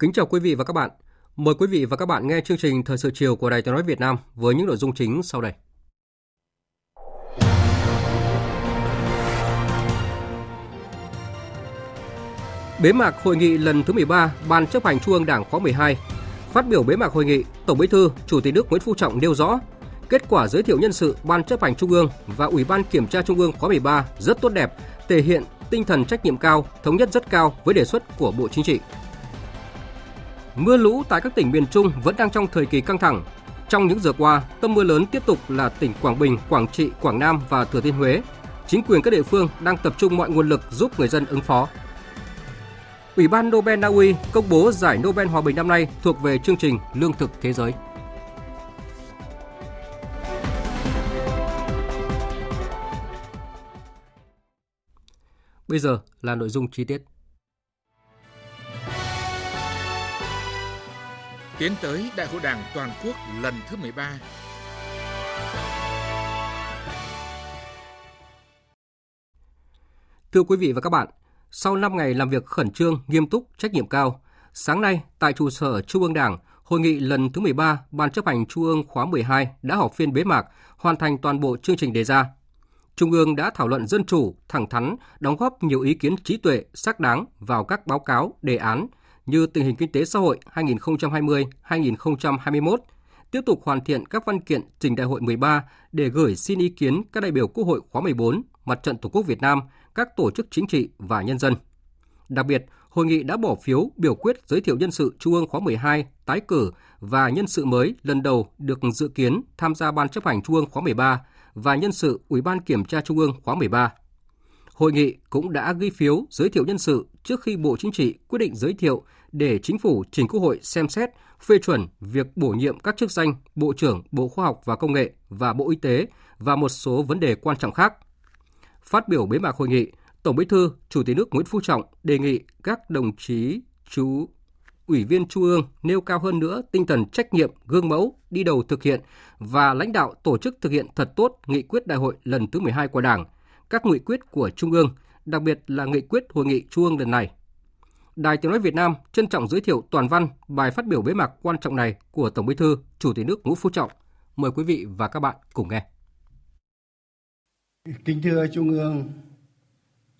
Kính chào quý vị và các bạn. Mời quý vị và các bạn nghe chương trình Thời sự chiều của Đài Tiếng nói Việt Nam với những nội dung chính sau đây. Bế mạc hội nghị lần thứ 13 Ban chấp hành Trung ương Đảng khóa 12. Phát biểu bế mạc hội nghị, Tổng Bí thư, Chủ tịch nước Nguyễn Phú Trọng nêu rõ, kết quả giới thiệu nhân sự Ban chấp hành Trung ương và Ủy ban Kiểm tra Trung ương khóa 13 rất tốt đẹp, thể hiện tinh thần trách nhiệm cao, thống nhất rất cao với đề xuất của Bộ Chính trị. Mưa lũ tại các tỉnh miền Trung vẫn đang trong thời kỳ căng thẳng. Trong những giờ qua, tâm mưa lớn tiếp tục là tỉnh Quảng Bình, Quảng Trị, Quảng Nam và Thừa Thiên Huế. Chính quyền các địa phương đang tập trung mọi nguồn lực giúp người dân ứng phó. Ủy ban Nobel Na Uy công bố giải Nobel Hòa bình năm nay thuộc về chương trình Lương thực Thế giới. Bây giờ là nội dung chi tiết. Tiến tới Đại hội Đảng toàn quốc lần thứ 13. Thưa quý vị và các bạn, sau 5 ngày làm việc khẩn trương, nghiêm túc, trách nhiệm cao, sáng nay tại trụ sở Trung ương Đảng, hội nghị lần thứ 13 Ban chấp hành Trung ương khóa 12 đã họp phiên bế mạc, hoàn thành toàn bộ chương trình đề ra. Trung ương đã thảo luận dân chủ, thẳng thắn, đóng góp nhiều ý kiến trí tuệ, xác đáng vào các báo cáo, đề án, như tình hình kinh tế xã hội 2020-2021, tiếp tục hoàn thiện các văn kiện trình đại hội 13 để gửi xin ý kiến các đại biểu Quốc hội khóa 14, Mặt trận Tổ quốc Việt Nam, các tổ chức chính trị và nhân dân. Đặc biệt, hội nghị đã bỏ phiếu biểu quyết giới thiệu nhân sự Trung ương khóa 12 tái cử và nhân sự mới lần đầu được dự kiến tham gia Ban chấp hành Trung ương khóa 13 và nhân sự Ủy ban Kiểm tra Trung ương khóa 13. Hội nghị cũng đã ghi phiếu giới thiệu nhân sự trước khi Bộ Chính trị quyết định giới thiệu để chính phủ trình Quốc hội xem xét phê chuẩn việc bổ nhiệm các chức danh Bộ trưởng Bộ Khoa học và Công nghệ và Bộ Y tế và một số vấn đề quan trọng khác. Phát biểu bế mạc hội nghị, Tổng Bí thư, Chủ tịch nước Nguyễn Phú Trọng đề nghị các đồng chí chú ủy viên Trung ương nêu cao hơn nữa tinh thần trách nhiệm, gương mẫu, đi đầu thực hiện và lãnh đạo tổ chức thực hiện thật tốt nghị quyết đại hội lần thứ 12 của Đảng, các nghị quyết của Trung ương, đặc biệt là nghị quyết hội nghị Trung ương lần này. Đài Tiếng nói Việt Nam trân trọng giới thiệu toàn văn bài phát biểu bế mạc quan trọng này của Tổng Bí thư, Chủ tịch nước Nguyễn Phú Trọng. Mời quý vị và các bạn cùng nghe. Kính thưa Trung ương,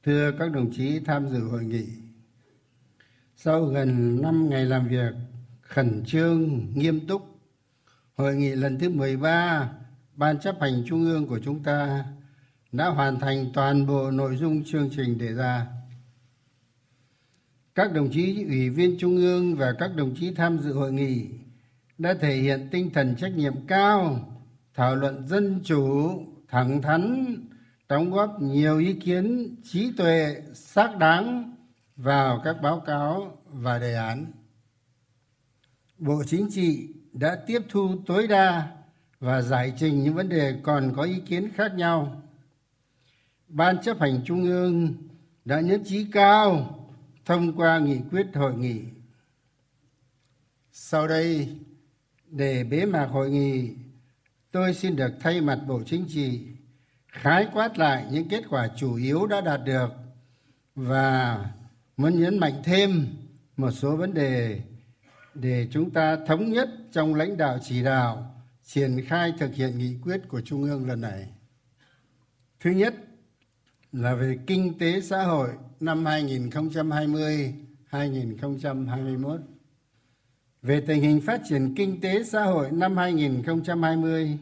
thưa các đồng chí tham dự hội nghị. Sau gần 5 ngày làm việc khẩn trương, nghiêm túc, hội nghị lần thứ 13 Ban chấp hành Trung ương của chúng ta đã hoàn thành toàn bộ nội dung chương trình đề ra các đồng chí ủy viên trung ương và các đồng chí tham dự hội nghị đã thể hiện tinh thần trách nhiệm cao, thảo luận dân chủ, thẳng thắn, đóng góp nhiều ý kiến trí tuệ, xác đáng vào các báo cáo và đề án. Bộ chính trị đã tiếp thu tối đa và giải trình những vấn đề còn có ý kiến khác nhau. Ban chấp hành trung ương đã nhất trí cao thông qua nghị quyết hội nghị. Sau đây, để bế mạc hội nghị, tôi xin được thay mặt bộ chính trị khái quát lại những kết quả chủ yếu đã đạt được và muốn nhấn mạnh thêm một số vấn đề để chúng ta thống nhất trong lãnh đạo chỉ đạo triển khai thực hiện nghị quyết của trung ương lần này. Thứ nhất là về kinh tế xã hội năm 2020-2021. Về tình hình phát triển kinh tế xã hội năm 2020,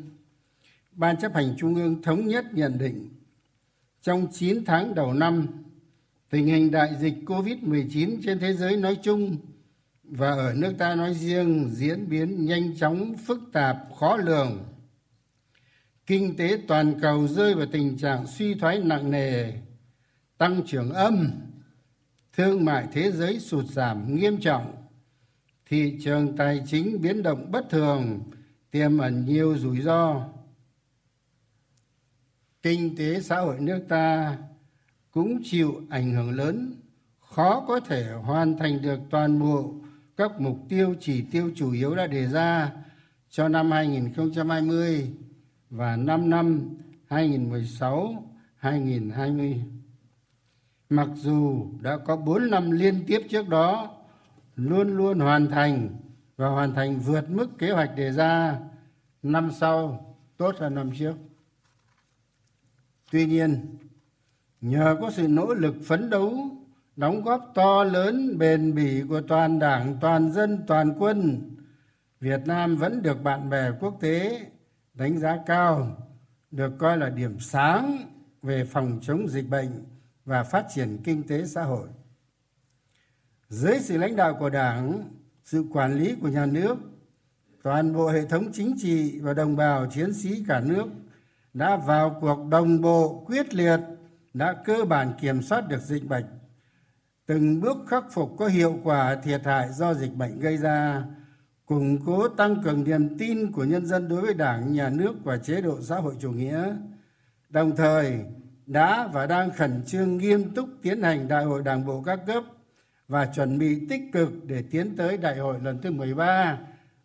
Ban chấp hành Trung ương thống nhất nhận định trong 9 tháng đầu năm, tình hình đại dịch covid-19 trên thế giới nói chung và ở nước ta nói riêng diễn biến nhanh chóng phức tạp khó lường kinh tế toàn cầu rơi vào tình trạng suy thoái nặng nề, tăng trưởng âm, thương mại thế giới sụt giảm nghiêm trọng, thị trường tài chính biến động bất thường, tiềm ẩn nhiều rủi ro. Kinh tế xã hội nước ta cũng chịu ảnh hưởng lớn, khó có thể hoàn thành được toàn bộ các mục tiêu chỉ tiêu chủ yếu đã đề ra cho năm 2020 và 5 năm 2016-2020. Mặc dù đã có 4 năm liên tiếp trước đó luôn luôn hoàn thành và hoàn thành vượt mức kế hoạch đề ra, năm sau tốt hơn năm trước. Tuy nhiên, nhờ có sự nỗ lực phấn đấu đóng góp to lớn bền bỉ của toàn đảng toàn dân toàn quân việt nam vẫn được bạn bè quốc tế đánh giá cao, được coi là điểm sáng về phòng chống dịch bệnh và phát triển kinh tế xã hội. Dưới sự lãnh đạo của đảng, sự quản lý của nhà nước, toàn bộ hệ thống chính trị và đồng bào chiến sĩ cả nước đã vào cuộc đồng bộ, quyết liệt, đã cơ bản kiểm soát được dịch bệnh, từng bước khắc phục có hiệu quả thiệt hại do dịch bệnh gây ra củng cố tăng cường niềm tin của nhân dân đối với đảng, nhà nước và chế độ xã hội chủ nghĩa. Đồng thời, đã và đang khẩn trương nghiêm túc tiến hành đại hội đảng bộ các cấp và chuẩn bị tích cực để tiến tới đại hội lần thứ 13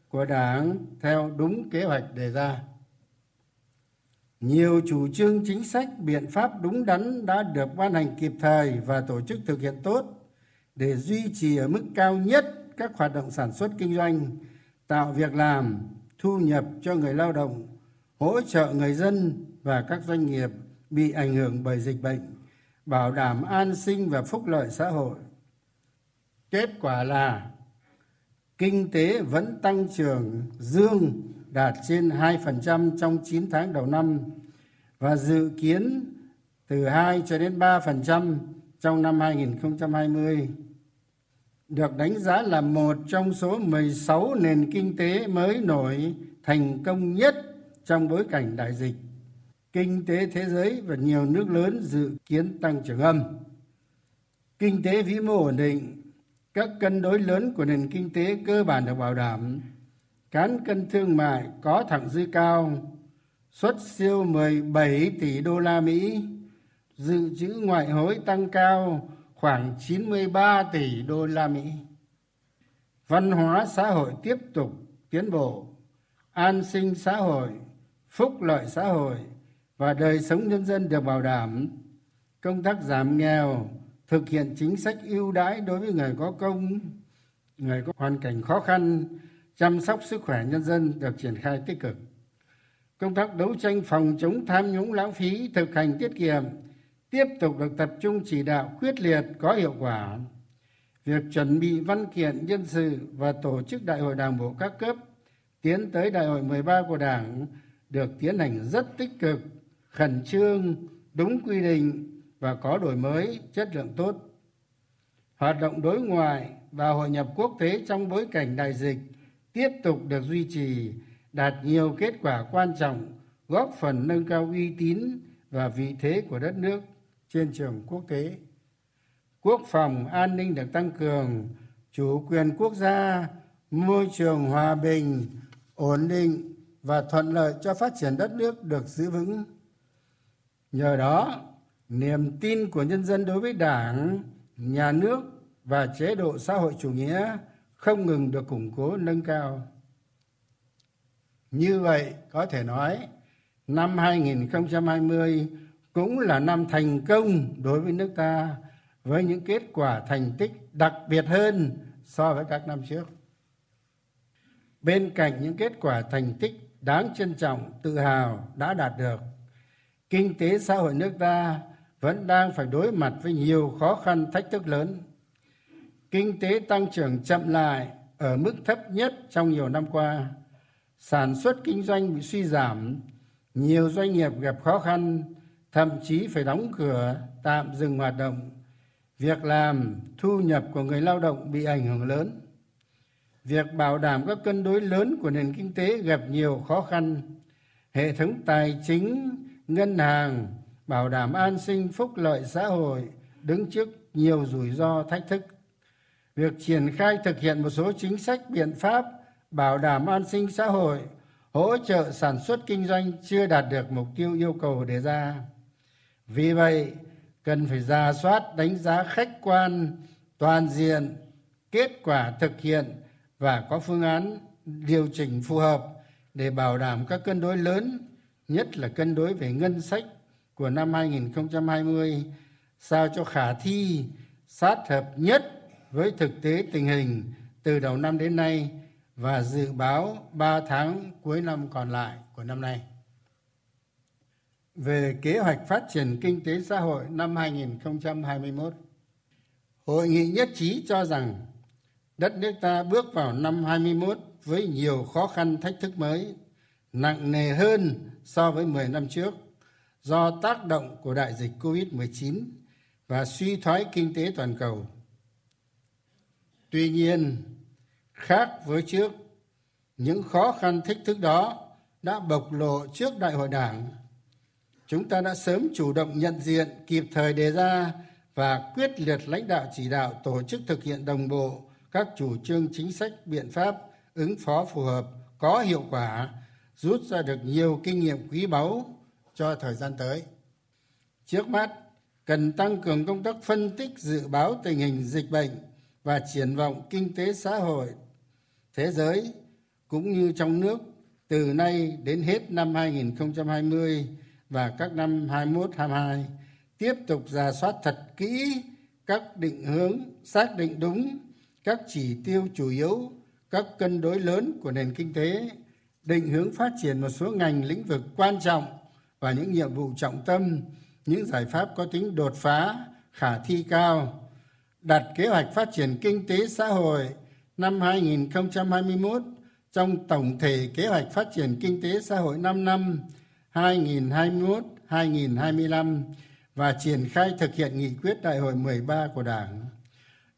của đảng theo đúng kế hoạch đề ra. Nhiều chủ trương chính sách, biện pháp đúng đắn đã được ban hành kịp thời và tổ chức thực hiện tốt để duy trì ở mức cao nhất các hoạt động sản xuất kinh doanh tạo việc làm, thu nhập cho người lao động, hỗ trợ người dân và các doanh nghiệp bị ảnh hưởng bởi dịch bệnh, bảo đảm an sinh và phúc lợi xã hội. Kết quả là, kinh tế vẫn tăng trưởng, dương đạt trên 2% trong 9 tháng đầu năm và dự kiến từ 2 cho đến 3% trong năm 2020 được đánh giá là một trong số 16 nền kinh tế mới nổi thành công nhất trong bối cảnh đại dịch. Kinh tế thế giới và nhiều nước lớn dự kiến tăng trưởng âm. Kinh tế vĩ mô ổn định, các cân đối lớn của nền kinh tế cơ bản được bảo đảm, cán cân thương mại có thẳng dư cao, xuất siêu 17 tỷ đô la Mỹ, dự trữ ngoại hối tăng cao khoảng 93 tỷ đô la Mỹ. Văn hóa xã hội tiếp tục tiến bộ, an sinh xã hội, phúc lợi xã hội và đời sống nhân dân được bảo đảm. Công tác giảm nghèo, thực hiện chính sách ưu đãi đối với người có công, người có hoàn cảnh khó khăn, chăm sóc sức khỏe nhân dân được triển khai tích cực công tác đấu tranh phòng chống tham nhũng lãng phí thực hành tiết kiệm tiếp tục được tập trung chỉ đạo quyết liệt, có hiệu quả. Việc chuẩn bị văn kiện, nhân sự và tổ chức đại hội đảng bộ các cấp tiến tới đại hội 13 của đảng được tiến hành rất tích cực, khẩn trương, đúng quy định và có đổi mới chất lượng tốt. Hoạt động đối ngoại và hội nhập quốc tế trong bối cảnh đại dịch tiếp tục được duy trì, đạt nhiều kết quả quan trọng, góp phần nâng cao uy tín và vị thế của đất nước trên trường quốc tế. Quốc phòng an ninh được tăng cường. Chủ quyền quốc gia. Môi trường hòa bình, ổn định và thuận lợi cho phát triển đất nước được giữ vững. Nhờ đó, niềm tin của nhân dân đối với đảng, nhà nước và chế độ xã hội chủ nghĩa không ngừng được củng cố, nâng cao. Như vậy, có thể nói, năm 2020 cũng là năm thành công đối với nước ta với những kết quả thành tích đặc biệt hơn so với các năm trước. Bên cạnh những kết quả thành tích đáng trân trọng, tự hào đã đạt được, kinh tế xã hội nước ta vẫn đang phải đối mặt với nhiều khó khăn thách thức lớn. Kinh tế tăng trưởng chậm lại ở mức thấp nhất trong nhiều năm qua sản xuất kinh doanh bị suy giảm nhiều doanh nghiệp gặp khó khăn thậm chí phải đóng cửa, tạm dừng hoạt động. Việc làm, thu nhập của người lao động bị ảnh hưởng lớn. Việc bảo đảm các cân đối lớn của nền kinh tế gặp nhiều khó khăn. Hệ thống tài chính, ngân hàng, bảo đảm an sinh, phúc lợi xã hội đứng trước nhiều rủi ro, thách thức. Việc triển khai thực hiện một số chính sách, biện pháp bảo đảm an sinh xã hội, hỗ trợ sản xuất kinh doanh chưa đạt được mục tiêu yêu cầu đề ra vì vậy, cần phải ra soát đánh giá khách quan, toàn diện, kết quả thực hiện và có phương án điều chỉnh phù hợp để bảo đảm các cân đối lớn, nhất là cân đối về ngân sách của năm 2020 sao cho khả thi, sát hợp nhất với thực tế tình hình từ đầu năm đến nay và dự báo 3 tháng cuối năm còn lại của năm nay. Về kế hoạch phát triển kinh tế xã hội năm 2021, Hội nghị nhất trí cho rằng đất nước ta bước vào năm 21 với nhiều khó khăn thách thức mới, nặng nề hơn so với 10 năm trước do tác động của đại dịch Covid-19 và suy thoái kinh tế toàn cầu. Tuy nhiên, khác với trước, những khó khăn thách thức đó đã bộc lộ trước đại hội đảng. Chúng ta đã sớm chủ động nhận diện, kịp thời đề ra và quyết liệt lãnh đạo chỉ đạo tổ chức thực hiện đồng bộ các chủ trương chính sách biện pháp ứng phó phù hợp có hiệu quả rút ra được nhiều kinh nghiệm quý báu cho thời gian tới. Trước mắt cần tăng cường công tác phân tích dự báo tình hình dịch bệnh và triển vọng kinh tế xã hội thế giới cũng như trong nước từ nay đến hết năm 2020 và các năm 21 22 tiếp tục ra soát thật kỹ các định hướng, xác định đúng các chỉ tiêu chủ yếu, các cân đối lớn của nền kinh tế, định hướng phát triển một số ngành lĩnh vực quan trọng và những nhiệm vụ trọng tâm, những giải pháp có tính đột phá, khả thi cao. Đặt kế hoạch phát triển kinh tế xã hội năm 2021 trong tổng thể kế hoạch phát triển kinh tế xã hội 5 năm 2021-2025 và triển khai thực hiện nghị quyết đại hội 13 của Đảng.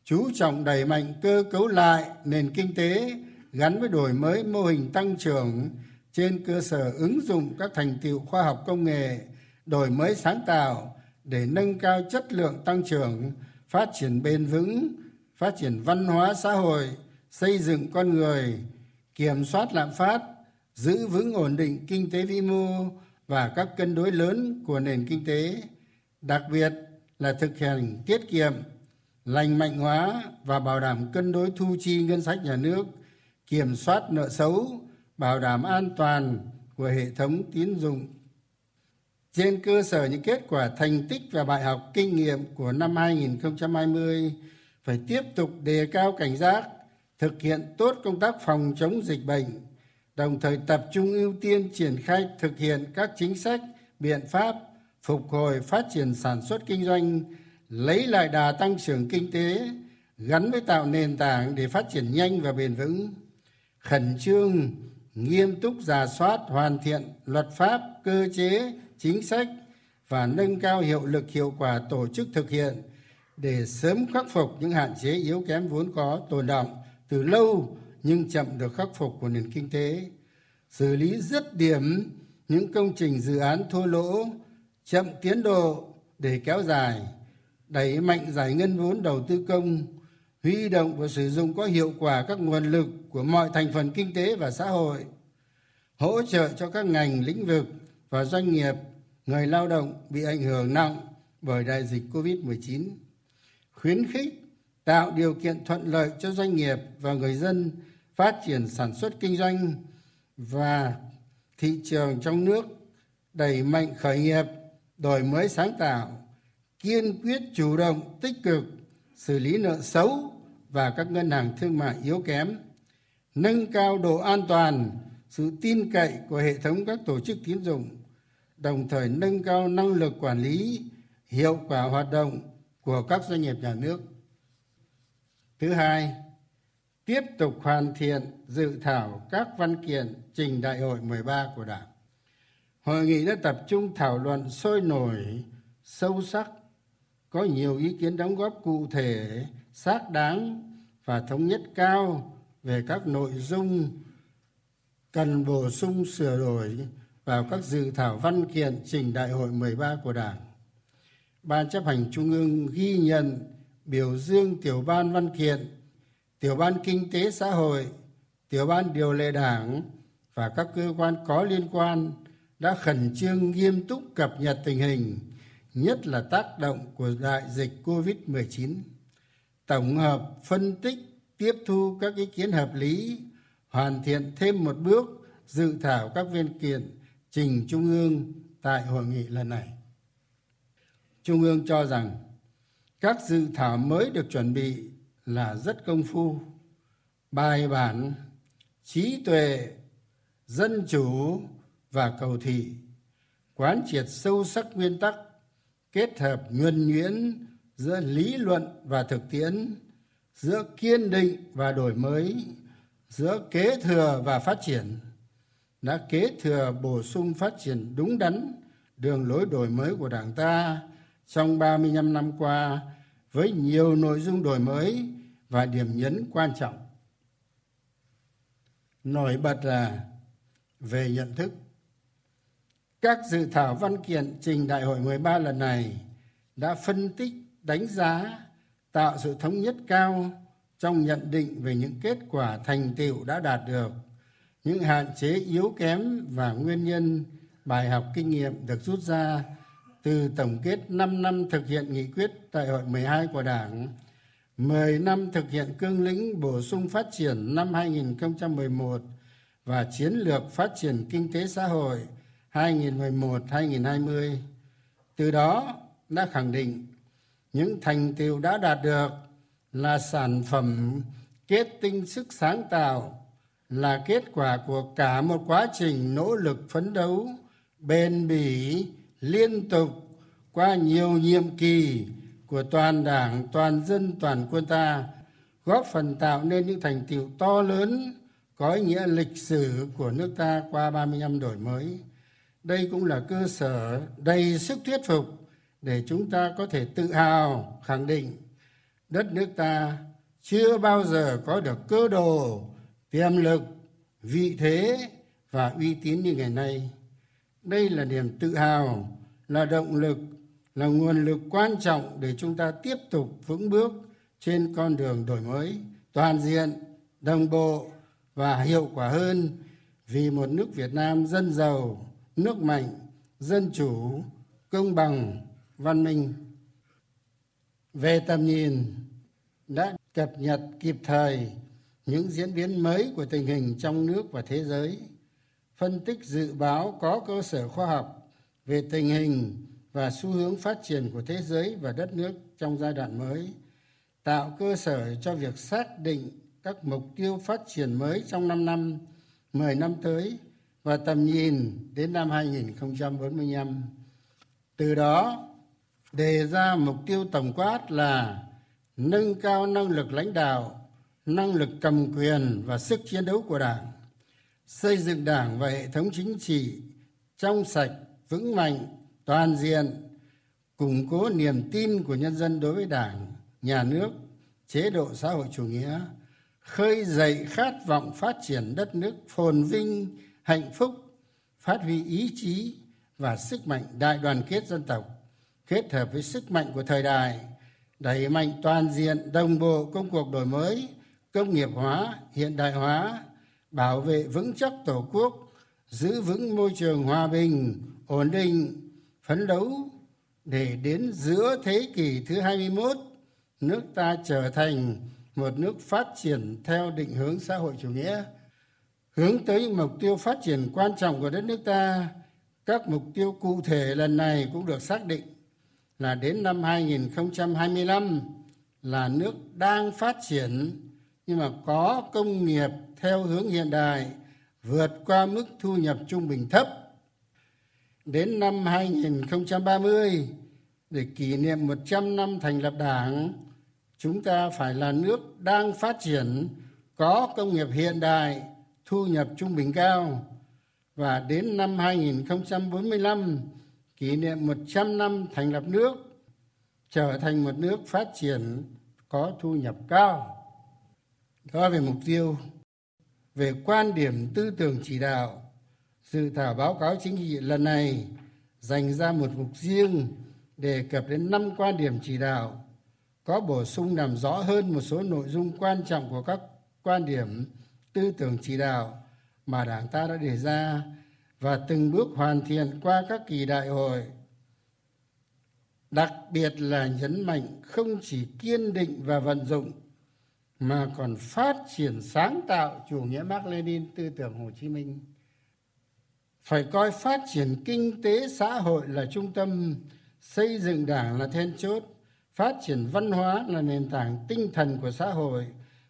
Chú trọng đẩy mạnh cơ cấu lại nền kinh tế gắn với đổi mới mô hình tăng trưởng trên cơ sở ứng dụng các thành tiệu khoa học công nghệ, đổi mới sáng tạo để nâng cao chất lượng tăng trưởng, phát triển bền vững, phát triển văn hóa xã hội, xây dựng con người, kiểm soát lạm phát, giữ vững ổn định kinh tế vĩ mô và các cân đối lớn của nền kinh tế, đặc biệt là thực hiện tiết kiệm, lành mạnh hóa và bảo đảm cân đối thu chi ngân sách nhà nước, kiểm soát nợ xấu, bảo đảm an toàn của hệ thống tín dụng. Trên cơ sở những kết quả thành tích và bài học kinh nghiệm của năm 2020 phải tiếp tục đề cao cảnh giác, thực hiện tốt công tác phòng chống dịch bệnh đồng thời tập trung ưu tiên triển khai thực hiện các chính sách, biện pháp phục hồi phát triển sản xuất kinh doanh, lấy lại đà tăng trưởng kinh tế, gắn với tạo nền tảng để phát triển nhanh và bền vững, khẩn trương, nghiêm túc giả soát, hoàn thiện luật pháp, cơ chế, chính sách và nâng cao hiệu lực hiệu quả tổ chức thực hiện để sớm khắc phục những hạn chế yếu kém vốn có tồn động từ lâu nhưng chậm được khắc phục của nền kinh tế, xử lý dứt điểm những công trình dự án thua lỗ, chậm tiến độ để kéo dài, đẩy mạnh giải ngân vốn đầu tư công, huy động và sử dụng có hiệu quả các nguồn lực của mọi thành phần kinh tế và xã hội, hỗ trợ cho các ngành lĩnh vực và doanh nghiệp, người lao động bị ảnh hưởng nặng bởi đại dịch covid 19 khuyến khích tạo điều kiện thuận lợi cho doanh nghiệp và người dân phát triển sản xuất kinh doanh và thị trường trong nước, đẩy mạnh khởi nghiệp, đổi mới sáng tạo, kiên quyết chủ động, tích cực xử lý nợ xấu và các ngân hàng thương mại yếu kém, nâng cao độ an toàn, sự tin cậy của hệ thống các tổ chức tín dụng, đồng thời nâng cao năng lực quản lý, hiệu quả hoạt động của các doanh nghiệp nhà nước. Thứ hai tiếp tục hoàn thiện dự thảo các văn kiện trình đại hội 13 của Đảng. Hội nghị đã tập trung thảo luận sôi nổi, sâu sắc có nhiều ý kiến đóng góp cụ thể xác đáng và thống nhất cao về các nội dung cần bổ sung sửa đổi vào các dự thảo văn kiện trình đại hội 13 của Đảng. Ban chấp hành Trung ương ghi nhận biểu dương tiểu ban văn kiện, tiểu ban kinh tế xã hội, tiểu ban điều lệ đảng và các cơ quan có liên quan đã khẩn trương nghiêm túc cập nhật tình hình, nhất là tác động của đại dịch COVID-19, tổng hợp, phân tích, tiếp thu các ý kiến hợp lý, hoàn thiện thêm một bước dự thảo các viên kiện trình Trung ương tại hội nghị lần này. Trung ương cho rằng các dự thảo mới được chuẩn bị là rất công phu, bài bản, trí tuệ, dân chủ và cầu thị, quán triệt sâu sắc nguyên tắc, kết hợp nhuần nhuyễn giữa lý luận và thực tiễn, giữa kiên định và đổi mới, giữa kế thừa và phát triển. Đã kế thừa bổ sung phát triển đúng đắn đường lối đổi mới của Đảng ta trong 35 năm qua với nhiều nội dung đổi mới và điểm nhấn quan trọng. Nổi bật là về nhận thức. Các dự thảo văn kiện trình đại hội 13 lần này đã phân tích, đánh giá, tạo sự thống nhất cao trong nhận định về những kết quả thành tựu đã đạt được những hạn chế yếu kém và nguyên nhân bài học kinh nghiệm được rút ra từ tổng kết 5 năm thực hiện nghị quyết đại hội 12 của Đảng, 10 năm thực hiện cương lĩnh bổ sung phát triển năm 2011 và chiến lược phát triển kinh tế xã hội 2011-2020. Từ đó đã khẳng định những thành tựu đã đạt được là sản phẩm kết tinh sức sáng tạo, là kết quả của cả một quá trình nỗ lực phấn đấu, bền bỉ, liên tục qua nhiều nhiệm kỳ của toàn đảng, toàn dân, toàn quân ta, góp phần tạo nên những thành tiệu to lớn có ý nghĩa lịch sử của nước ta qua 35 đổi mới. Đây cũng là cơ sở đầy sức thuyết phục để chúng ta có thể tự hào khẳng định đất nước ta chưa bao giờ có được cơ đồ, tiềm lực, vị thế và uy tín như ngày nay đây là niềm tự hào, là động lực là nguồn lực quan trọng để chúng ta tiếp tục vững bước trên con đường đổi mới, toàn diện, đồng bộ và hiệu quả hơn vì một nước việt nam dân giàu, nước mạnh, dân chủ, công bằng, văn minh. Về tầm nhìn, đã cập nhật kịp thời những diễn biến mới của tình hình trong nước và thế giới, phân tích dự báo có cơ sở khoa học về tình hình và xu hướng phát triển của thế giới và đất nước trong giai đoạn mới tạo cơ sở cho việc xác định các mục tiêu phát triển mới trong 5 năm, 10 năm tới và tầm nhìn đến năm 2045. Từ đó đề ra mục tiêu tổng quát là nâng cao năng lực lãnh đạo năng lực cầm quyền và sức chiến đấu của đảng xây dựng đảng và hệ thống chính trị trong sạch vững mạnh toàn diện, củng cố niềm tin của nhân dân đối với đảng, nhà nước, chế độ xã hội chủ nghĩa, khơi dậy khát vọng phát triển đất nước phồn vinh, hạnh phúc, phát huy ý chí và sức mạnh đại đoàn kết dân tộc, kết hợp với sức mạnh của thời đại, đẩy mạnh toàn diện, đồng bộ công cuộc đổi mới, công nghiệp hóa, hiện đại hóa, bảo vệ vững chắc tổ quốc, giữ vững môi trường hòa bình, ổn định phấn đấu để đến giữa thế kỷ thứ 21 nước ta trở thành một nước phát triển theo định hướng xã hội chủ nghĩa, hướng tới mục tiêu phát triển quan trọng của đất nước ta. Các mục tiêu cụ thể lần này cũng được xác định là đến năm 2025 là nước đang phát triển nhưng mà có công nghiệp theo hướng hiện đại vượt qua mức thu nhập trung bình thấp đến năm 2030 để kỷ niệm 100 năm thành lập Đảng, chúng ta phải là nước đang phát triển, có công nghiệp hiện đại, thu nhập trung bình cao. Và đến năm 2045 kỷ niệm 100 năm thành lập nước, trở thành một nước phát triển có thu nhập cao. Đó về mục tiêu, về quan điểm tư tưởng chỉ đạo dự thảo báo cáo chính trị lần này dành ra một mục riêng đề cập đến năm quan điểm chỉ đạo, có bổ sung làm rõ hơn một số nội dung quan trọng của các quan điểm tư tưởng chỉ đạo mà đảng ta đã đề ra và từng bước hoàn thiện qua các kỳ đại hội. Đặc biệt là nhấn mạnh không chỉ kiên định và vận dụng, mà còn phát triển sáng tạo chủ nghĩa Mark Lenin tư tưởng Hồ Chí Minh phải coi phát triển kinh tế xã hội là trung tâm, xây dựng đảng là then chốt, phát triển văn hóa là nền tảng tinh thần của xã hội,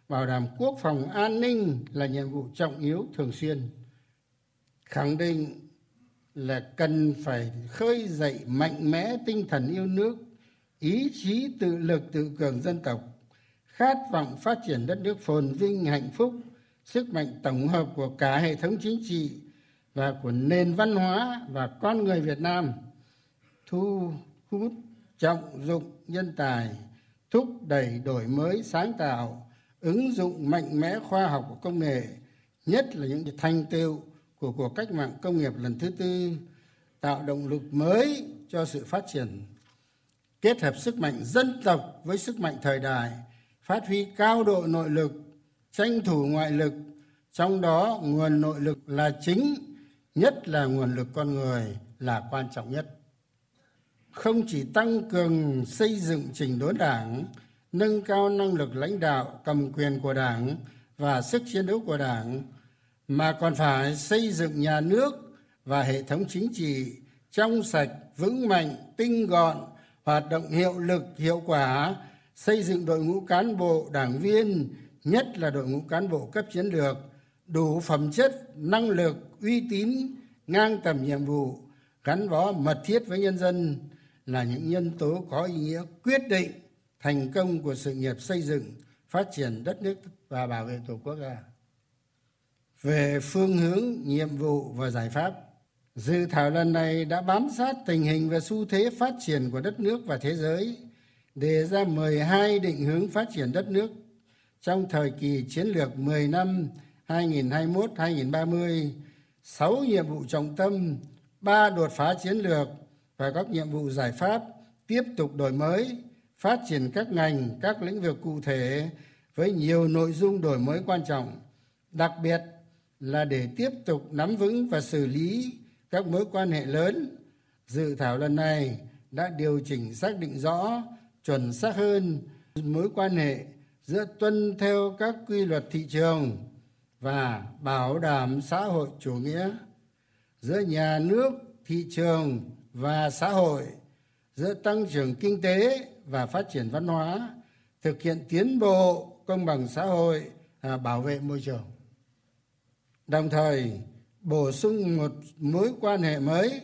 bảo đảm quốc phòng an ninh là nhiệm vụ trọng yếu thường xuyên. Khẳng định là cần phải khơi dậy mạnh mẽ tinh thần yêu nước, ý chí tự lực tự cường dân tộc, khát vọng phát triển đất nước phồn vinh hạnh phúc, sức mạnh tổng hợp của cả hệ thống chính trị và của nền văn hóa và con người Việt Nam, thu hút trọng dụng nhân tài, thúc đẩy đổi mới sáng tạo, ứng dụng mạnh mẽ khoa học và công nghệ, nhất là những thành tựu của cuộc cách mạng công nghiệp lần thứ tư, tạo động lực mới cho sự phát triển, kết hợp sức mạnh dân tộc với sức mạnh thời đại, phát huy cao độ nội lực, tranh thủ ngoại lực, trong đó nguồn nội lực là chính nhất là nguồn lực con người là quan trọng nhất. Không chỉ tăng cường xây dựng trình đốn đảng, nâng cao năng lực lãnh đạo cầm quyền của đảng và sức chiến đấu của đảng, mà còn phải xây dựng nhà nước và hệ thống chính trị trong sạch, vững mạnh, tinh gọn, hoạt động hiệu lực, hiệu quả, xây dựng đội ngũ cán bộ, đảng viên, nhất là đội ngũ cán bộ cấp chiến lược đủ phẩm chất, năng lực, uy tín, ngang tầm nhiệm vụ, gắn bó mật thiết với nhân dân là những nhân tố có ý nghĩa quyết định thành công của sự nghiệp xây dựng, phát triển đất nước và bảo vệ tổ quốc ta. Về phương hướng, nhiệm vụ và giải pháp, dự thảo lần này đã bám sát tình hình và xu thế phát triển của đất nước và thế giới, đề ra 12 định hướng phát triển đất nước. Trong thời kỳ chiến lược 10 năm 2021-2030, 6 nhiệm vụ trọng tâm, 3 đột phá chiến lược và các nhiệm vụ giải pháp tiếp tục đổi mới, phát triển các ngành, các lĩnh vực cụ thể với nhiều nội dung đổi mới quan trọng, đặc biệt là để tiếp tục nắm vững và xử lý các mối quan hệ lớn. Dự thảo lần này đã điều chỉnh xác định rõ, chuẩn xác hơn mối quan hệ giữa tuân theo các quy luật thị trường và bảo đảm xã hội chủ nghĩa giữa nhà nước thị trường và xã hội giữa tăng trưởng kinh tế và phát triển văn hóa thực hiện tiến bộ công bằng xã hội à, bảo vệ môi trường. Đồng thời bổ sung một mối quan hệ mới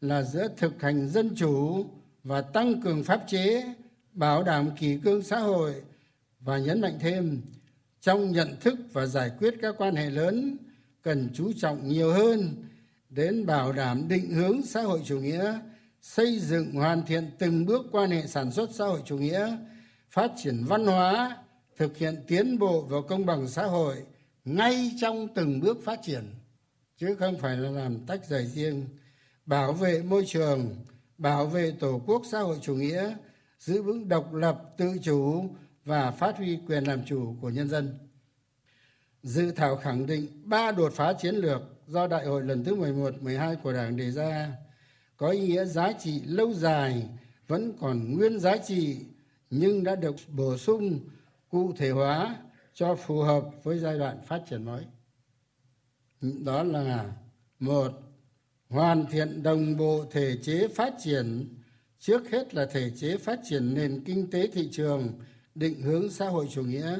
là giữa thực hành dân chủ và tăng cường pháp chế bảo đảm kỷ cương xã hội. Và nhấn mạnh thêm trong nhận thức và giải quyết các quan hệ lớn, cần chú trọng nhiều hơn đến bảo đảm định hướng xã hội chủ nghĩa, xây dựng hoàn thiện từng bước quan hệ sản xuất xã hội chủ nghĩa, phát triển văn hóa, thực hiện tiến bộ và công bằng xã hội ngay trong từng bước phát triển. Chứ không phải là làm tách rời riêng. Bảo vệ môi trường, bảo vệ tổ quốc xã hội chủ nghĩa, giữ vững độc lập tự chủ và phát huy quyền làm chủ của nhân dân. Dự thảo khẳng định ba đột phá chiến lược do đại hội lần thứ 11, 12 của Đảng đề ra có ý nghĩa giá trị lâu dài vẫn còn nguyên giá trị nhưng đã được bổ sung cụ thể hóa cho phù hợp với giai đoạn phát triển mới. Đó là một hoàn thiện đồng bộ thể chế phát triển. Trước hết là thể chế phát triển nền kinh tế thị trường định hướng xã hội chủ nghĩa,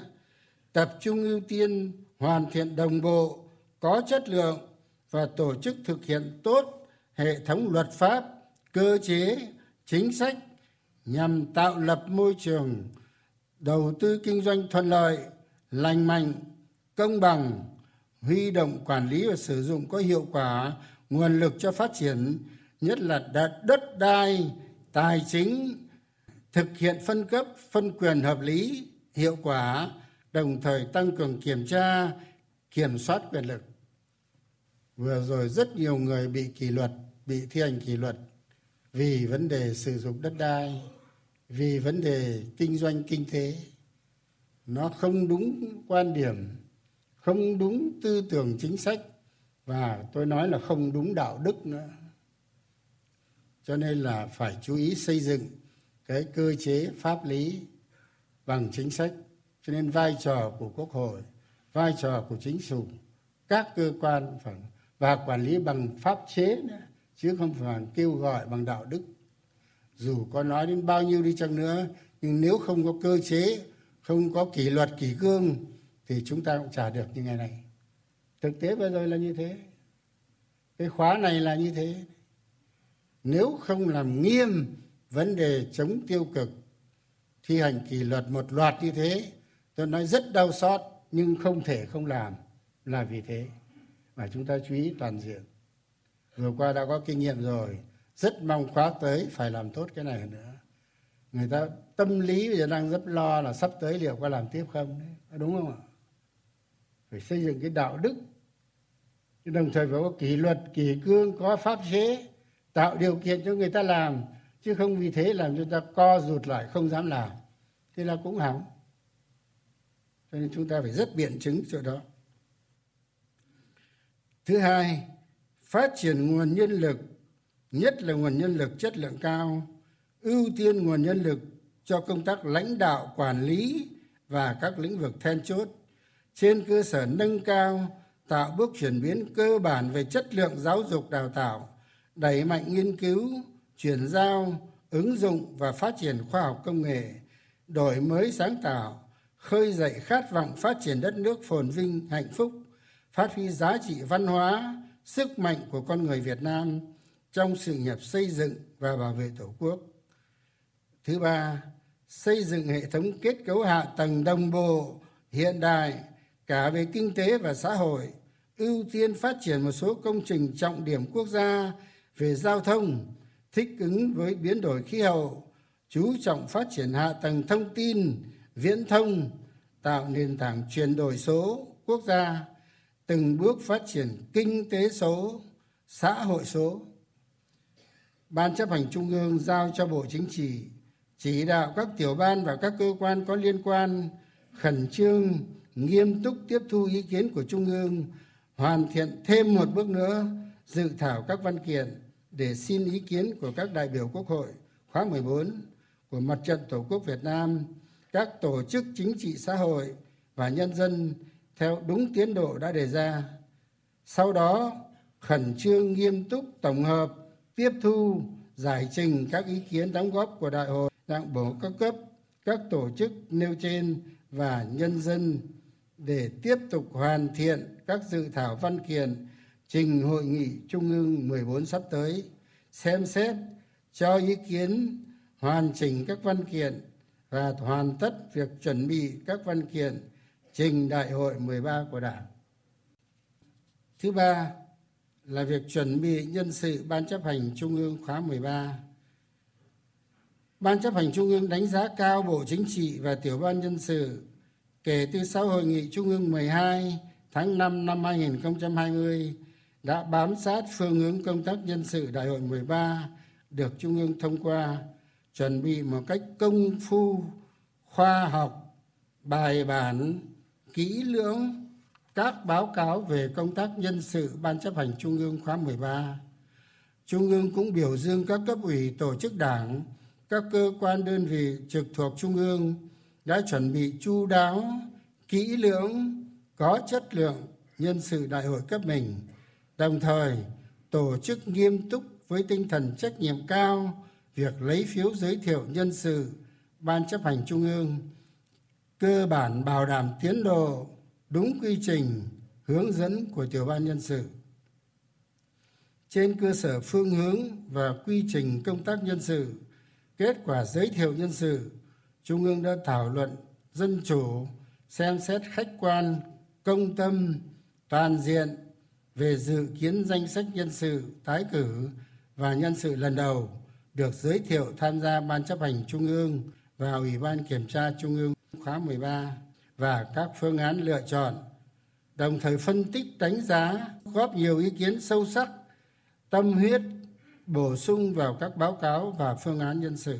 tập trung ưu tiên hoàn thiện đồng bộ, có chất lượng và tổ chức thực hiện tốt hệ thống luật pháp, cơ chế, chính sách nhằm tạo lập môi trường đầu tư kinh doanh thuận lợi, lành mạnh, công bằng, huy động quản lý và sử dụng có hiệu quả nguồn lực cho phát triển, nhất là đất đai, tài chính thực hiện phân cấp, phân quyền hợp lý, hiệu quả, đồng thời tăng cường kiểm tra, kiểm soát quyền lực. Vừa rồi rất nhiều người bị kỷ luật, bị thi hành kỷ luật vì vấn đề sử dụng đất đai, vì vấn đề kinh doanh kinh tế. Nó không đúng quan điểm, không đúng tư tưởng chính sách và tôi nói là không đúng đạo đức nữa. Cho nên là phải chú ý xây dựng cái cơ chế pháp lý bằng chính sách. Cho nên vai trò của quốc hội, vai trò của chính phủ, các cơ quan phải, và quản lý bằng pháp chế nữa, chứ không phải kêu gọi bằng đạo đức. Dù có nói đến bao nhiêu đi chăng nữa, nhưng nếu không có cơ chế, không có kỷ luật, kỷ cương, thì chúng ta cũng trả được như ngày này thực tế bây giờ là như thế. Cái khóa này là như thế. Nếu không làm nghiêm vấn đề chống tiêu cực, thi hành kỷ luật một loạt như thế, tôi nói rất đau xót, nhưng không thể không làm là vì thế. Mà chúng ta chú ý toàn diện. Vừa qua đã có kinh nghiệm rồi, rất mong khóa tới phải làm tốt cái này nữa. Người ta, tâm lý bây giờ đang rất lo là sắp tới liệu có làm tiếp không đấy đúng không ạ? Phải xây dựng cái đạo đức. Đồng thời phải có kỷ luật, kỷ cương, có pháp chế, tạo điều kiện cho người ta làm chứ không vì thế làm chúng ta co rụt lại, không dám làm. Thế là cũng hỏng. Cho nên chúng ta phải rất biện chứng chỗ đó. Thứ hai, phát triển nguồn nhân lực, nhất là nguồn nhân lực chất lượng cao, ưu tiên nguồn nhân lực cho công tác lãnh đạo, quản lý và các lĩnh vực then chốt. Trên cơ sở nâng cao, tạo bước chuyển biến cơ bản về chất lượng giáo dục đào tạo, đẩy mạnh nghiên cứu chuyển giao, ứng dụng và phát triển khoa học công nghệ, đổi mới sáng tạo, khơi dậy khát vọng phát triển đất nước phồn vinh, hạnh phúc, phát huy giá trị văn hóa, sức mạnh của con người việt nam trong sự nghiệp xây dựng và bảo vệ tổ quốc. Thứ ba, xây dựng hệ thống kết cấu hạ tầng đồng bộ, hiện đại cả về kinh tế và xã hội, ưu tiên phát triển một số công trình trọng điểm quốc gia về giao thông thích ứng với biến đổi khí hậu, chú trọng phát triển hạ tầng thông tin, viễn thông, tạo nền tảng chuyển đổi số quốc gia, từng bước phát triển kinh tế số, xã hội số. Ban chấp hành trung ương giao cho bộ chính trị chỉ đạo các tiểu ban và các cơ quan có liên quan khẩn trương, nghiêm túc tiếp thu ý kiến của trung ương, hoàn thiện thêm một bước nữa dự thảo các văn kiện để xin ý kiến của các đại biểu quốc hội khóa 14 của mặt trận tổ quốc Việt Nam, các tổ chức chính trị xã hội và nhân dân theo đúng tiến độ đã đề ra. Sau đó, khẩn trương nghiêm túc tổng hợp, tiếp thu, giải trình các ý kiến đóng góp của đại hội, đảng bộ các cấp, các tổ chức nêu trên và nhân dân để tiếp tục hoàn thiện các dự thảo văn kiện trình hội nghị trung ương 14 sắp tới, xem xét, cho ý kiến, hoàn chỉnh các văn kiện và hoàn tất việc chuẩn bị các văn kiện trình đại hội 13 của Đảng. Thứ ba là việc chuẩn bị nhân sự Ban chấp hành Trung ương khóa 13. Ban chấp hành Trung ương đánh giá cao Bộ Chính trị và Tiểu ban nhân sự kể từ sau hội nghị Trung ương 12 tháng 5 năm 2020 đã bám sát phương hướng công tác nhân sự đại hội 13 được Trung ương thông qua, chuẩn bị một cách công phu, khoa học, bài bản, kỹ lưỡng các báo cáo về công tác nhân sự Ban chấp hành Trung ương khóa 13. Trung ương cũng biểu dương các cấp ủy tổ chức đảng, các cơ quan đơn vị trực thuộc Trung ương đã chuẩn bị chu đáo, kỹ lưỡng, có chất lượng nhân sự đại hội cấp mình, đồng thời, tổ chức nghiêm túc với tinh thần trách nhiệm cao việc lấy phiếu giới thiệu nhân sự, ban chấp hành trung ương, cơ bản bảo đảm tiến độ đúng quy trình, hướng dẫn của tiểu ban nhân sự. Trên cơ sở phương hướng và quy trình công tác nhân sự, kết quả giới thiệu nhân sự, trung ương đã thảo luận dân chủ, xem xét khách quan, công tâm, toàn diện về dự kiến danh sách nhân sự tái cử và nhân sự lần đầu được giới thiệu tham gia Ban chấp hành Trung ương và Ủy ban Kiểm tra Trung ương khóa 13 và các phương án lựa chọn, đồng thời phân tích đánh giá, góp nhiều ý kiến sâu sắc, tâm huyết, bổ sung vào các báo cáo và phương án nhân sự.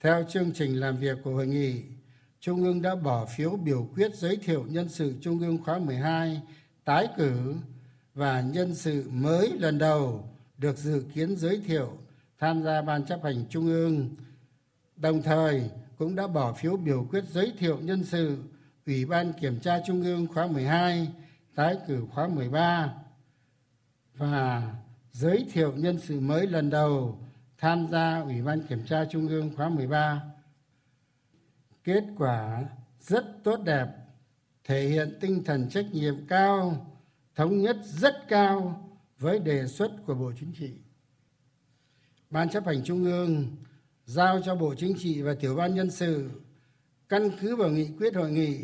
Theo chương trình làm việc của hội nghị, Trung ương đã bỏ phiếu biểu quyết giới thiệu nhân sự Trung ương khóa 12 tái cử và nhân sự mới lần đầu được dự kiến giới thiệu tham gia Ban chấp hành Trung ương, đồng thời cũng đã bỏ phiếu biểu quyết giới thiệu nhân sự Ủy ban Kiểm tra Trung ương khóa 12, tái cử khóa 13 và giới thiệu nhân sự mới lần đầu tham gia Ủy ban Kiểm tra Trung ương khóa 13. Kết quả rất tốt đẹp, thể hiện tinh thần trách nhiệm cao, thống nhất rất cao với đề xuất của Bộ Chính trị. Ban chấp hành Trung ương giao cho Bộ Chính trị và Tiểu ban Nhân sự căn cứ vào nghị quyết hội nghị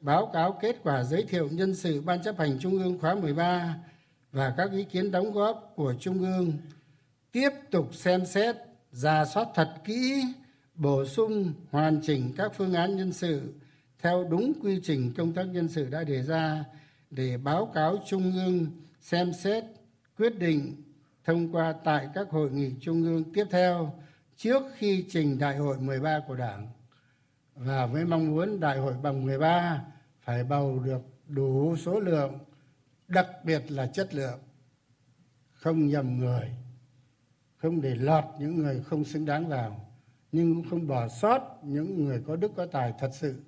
báo cáo kết quả giới thiệu nhân sự Ban chấp hành Trung ương khóa 13 và các ý kiến đóng góp của Trung ương tiếp tục xem xét, ra soát thật kỹ, bổ sung, hoàn chỉnh các phương án nhân sự theo đúng quy trình công tác nhân sự đã đề ra để báo cáo Trung ương xem xét, quyết định thông qua tại các hội nghị trung ương tiếp theo trước khi trình đại hội 13 của Đảng. Và với mong muốn đại hội bằng 13 phải bầu được đủ số lượng đặc biệt là chất lượng. Không nhầm người không để lọt những người không xứng đáng vào nhưng cũng không bỏ sót những người có đức có tài thật sự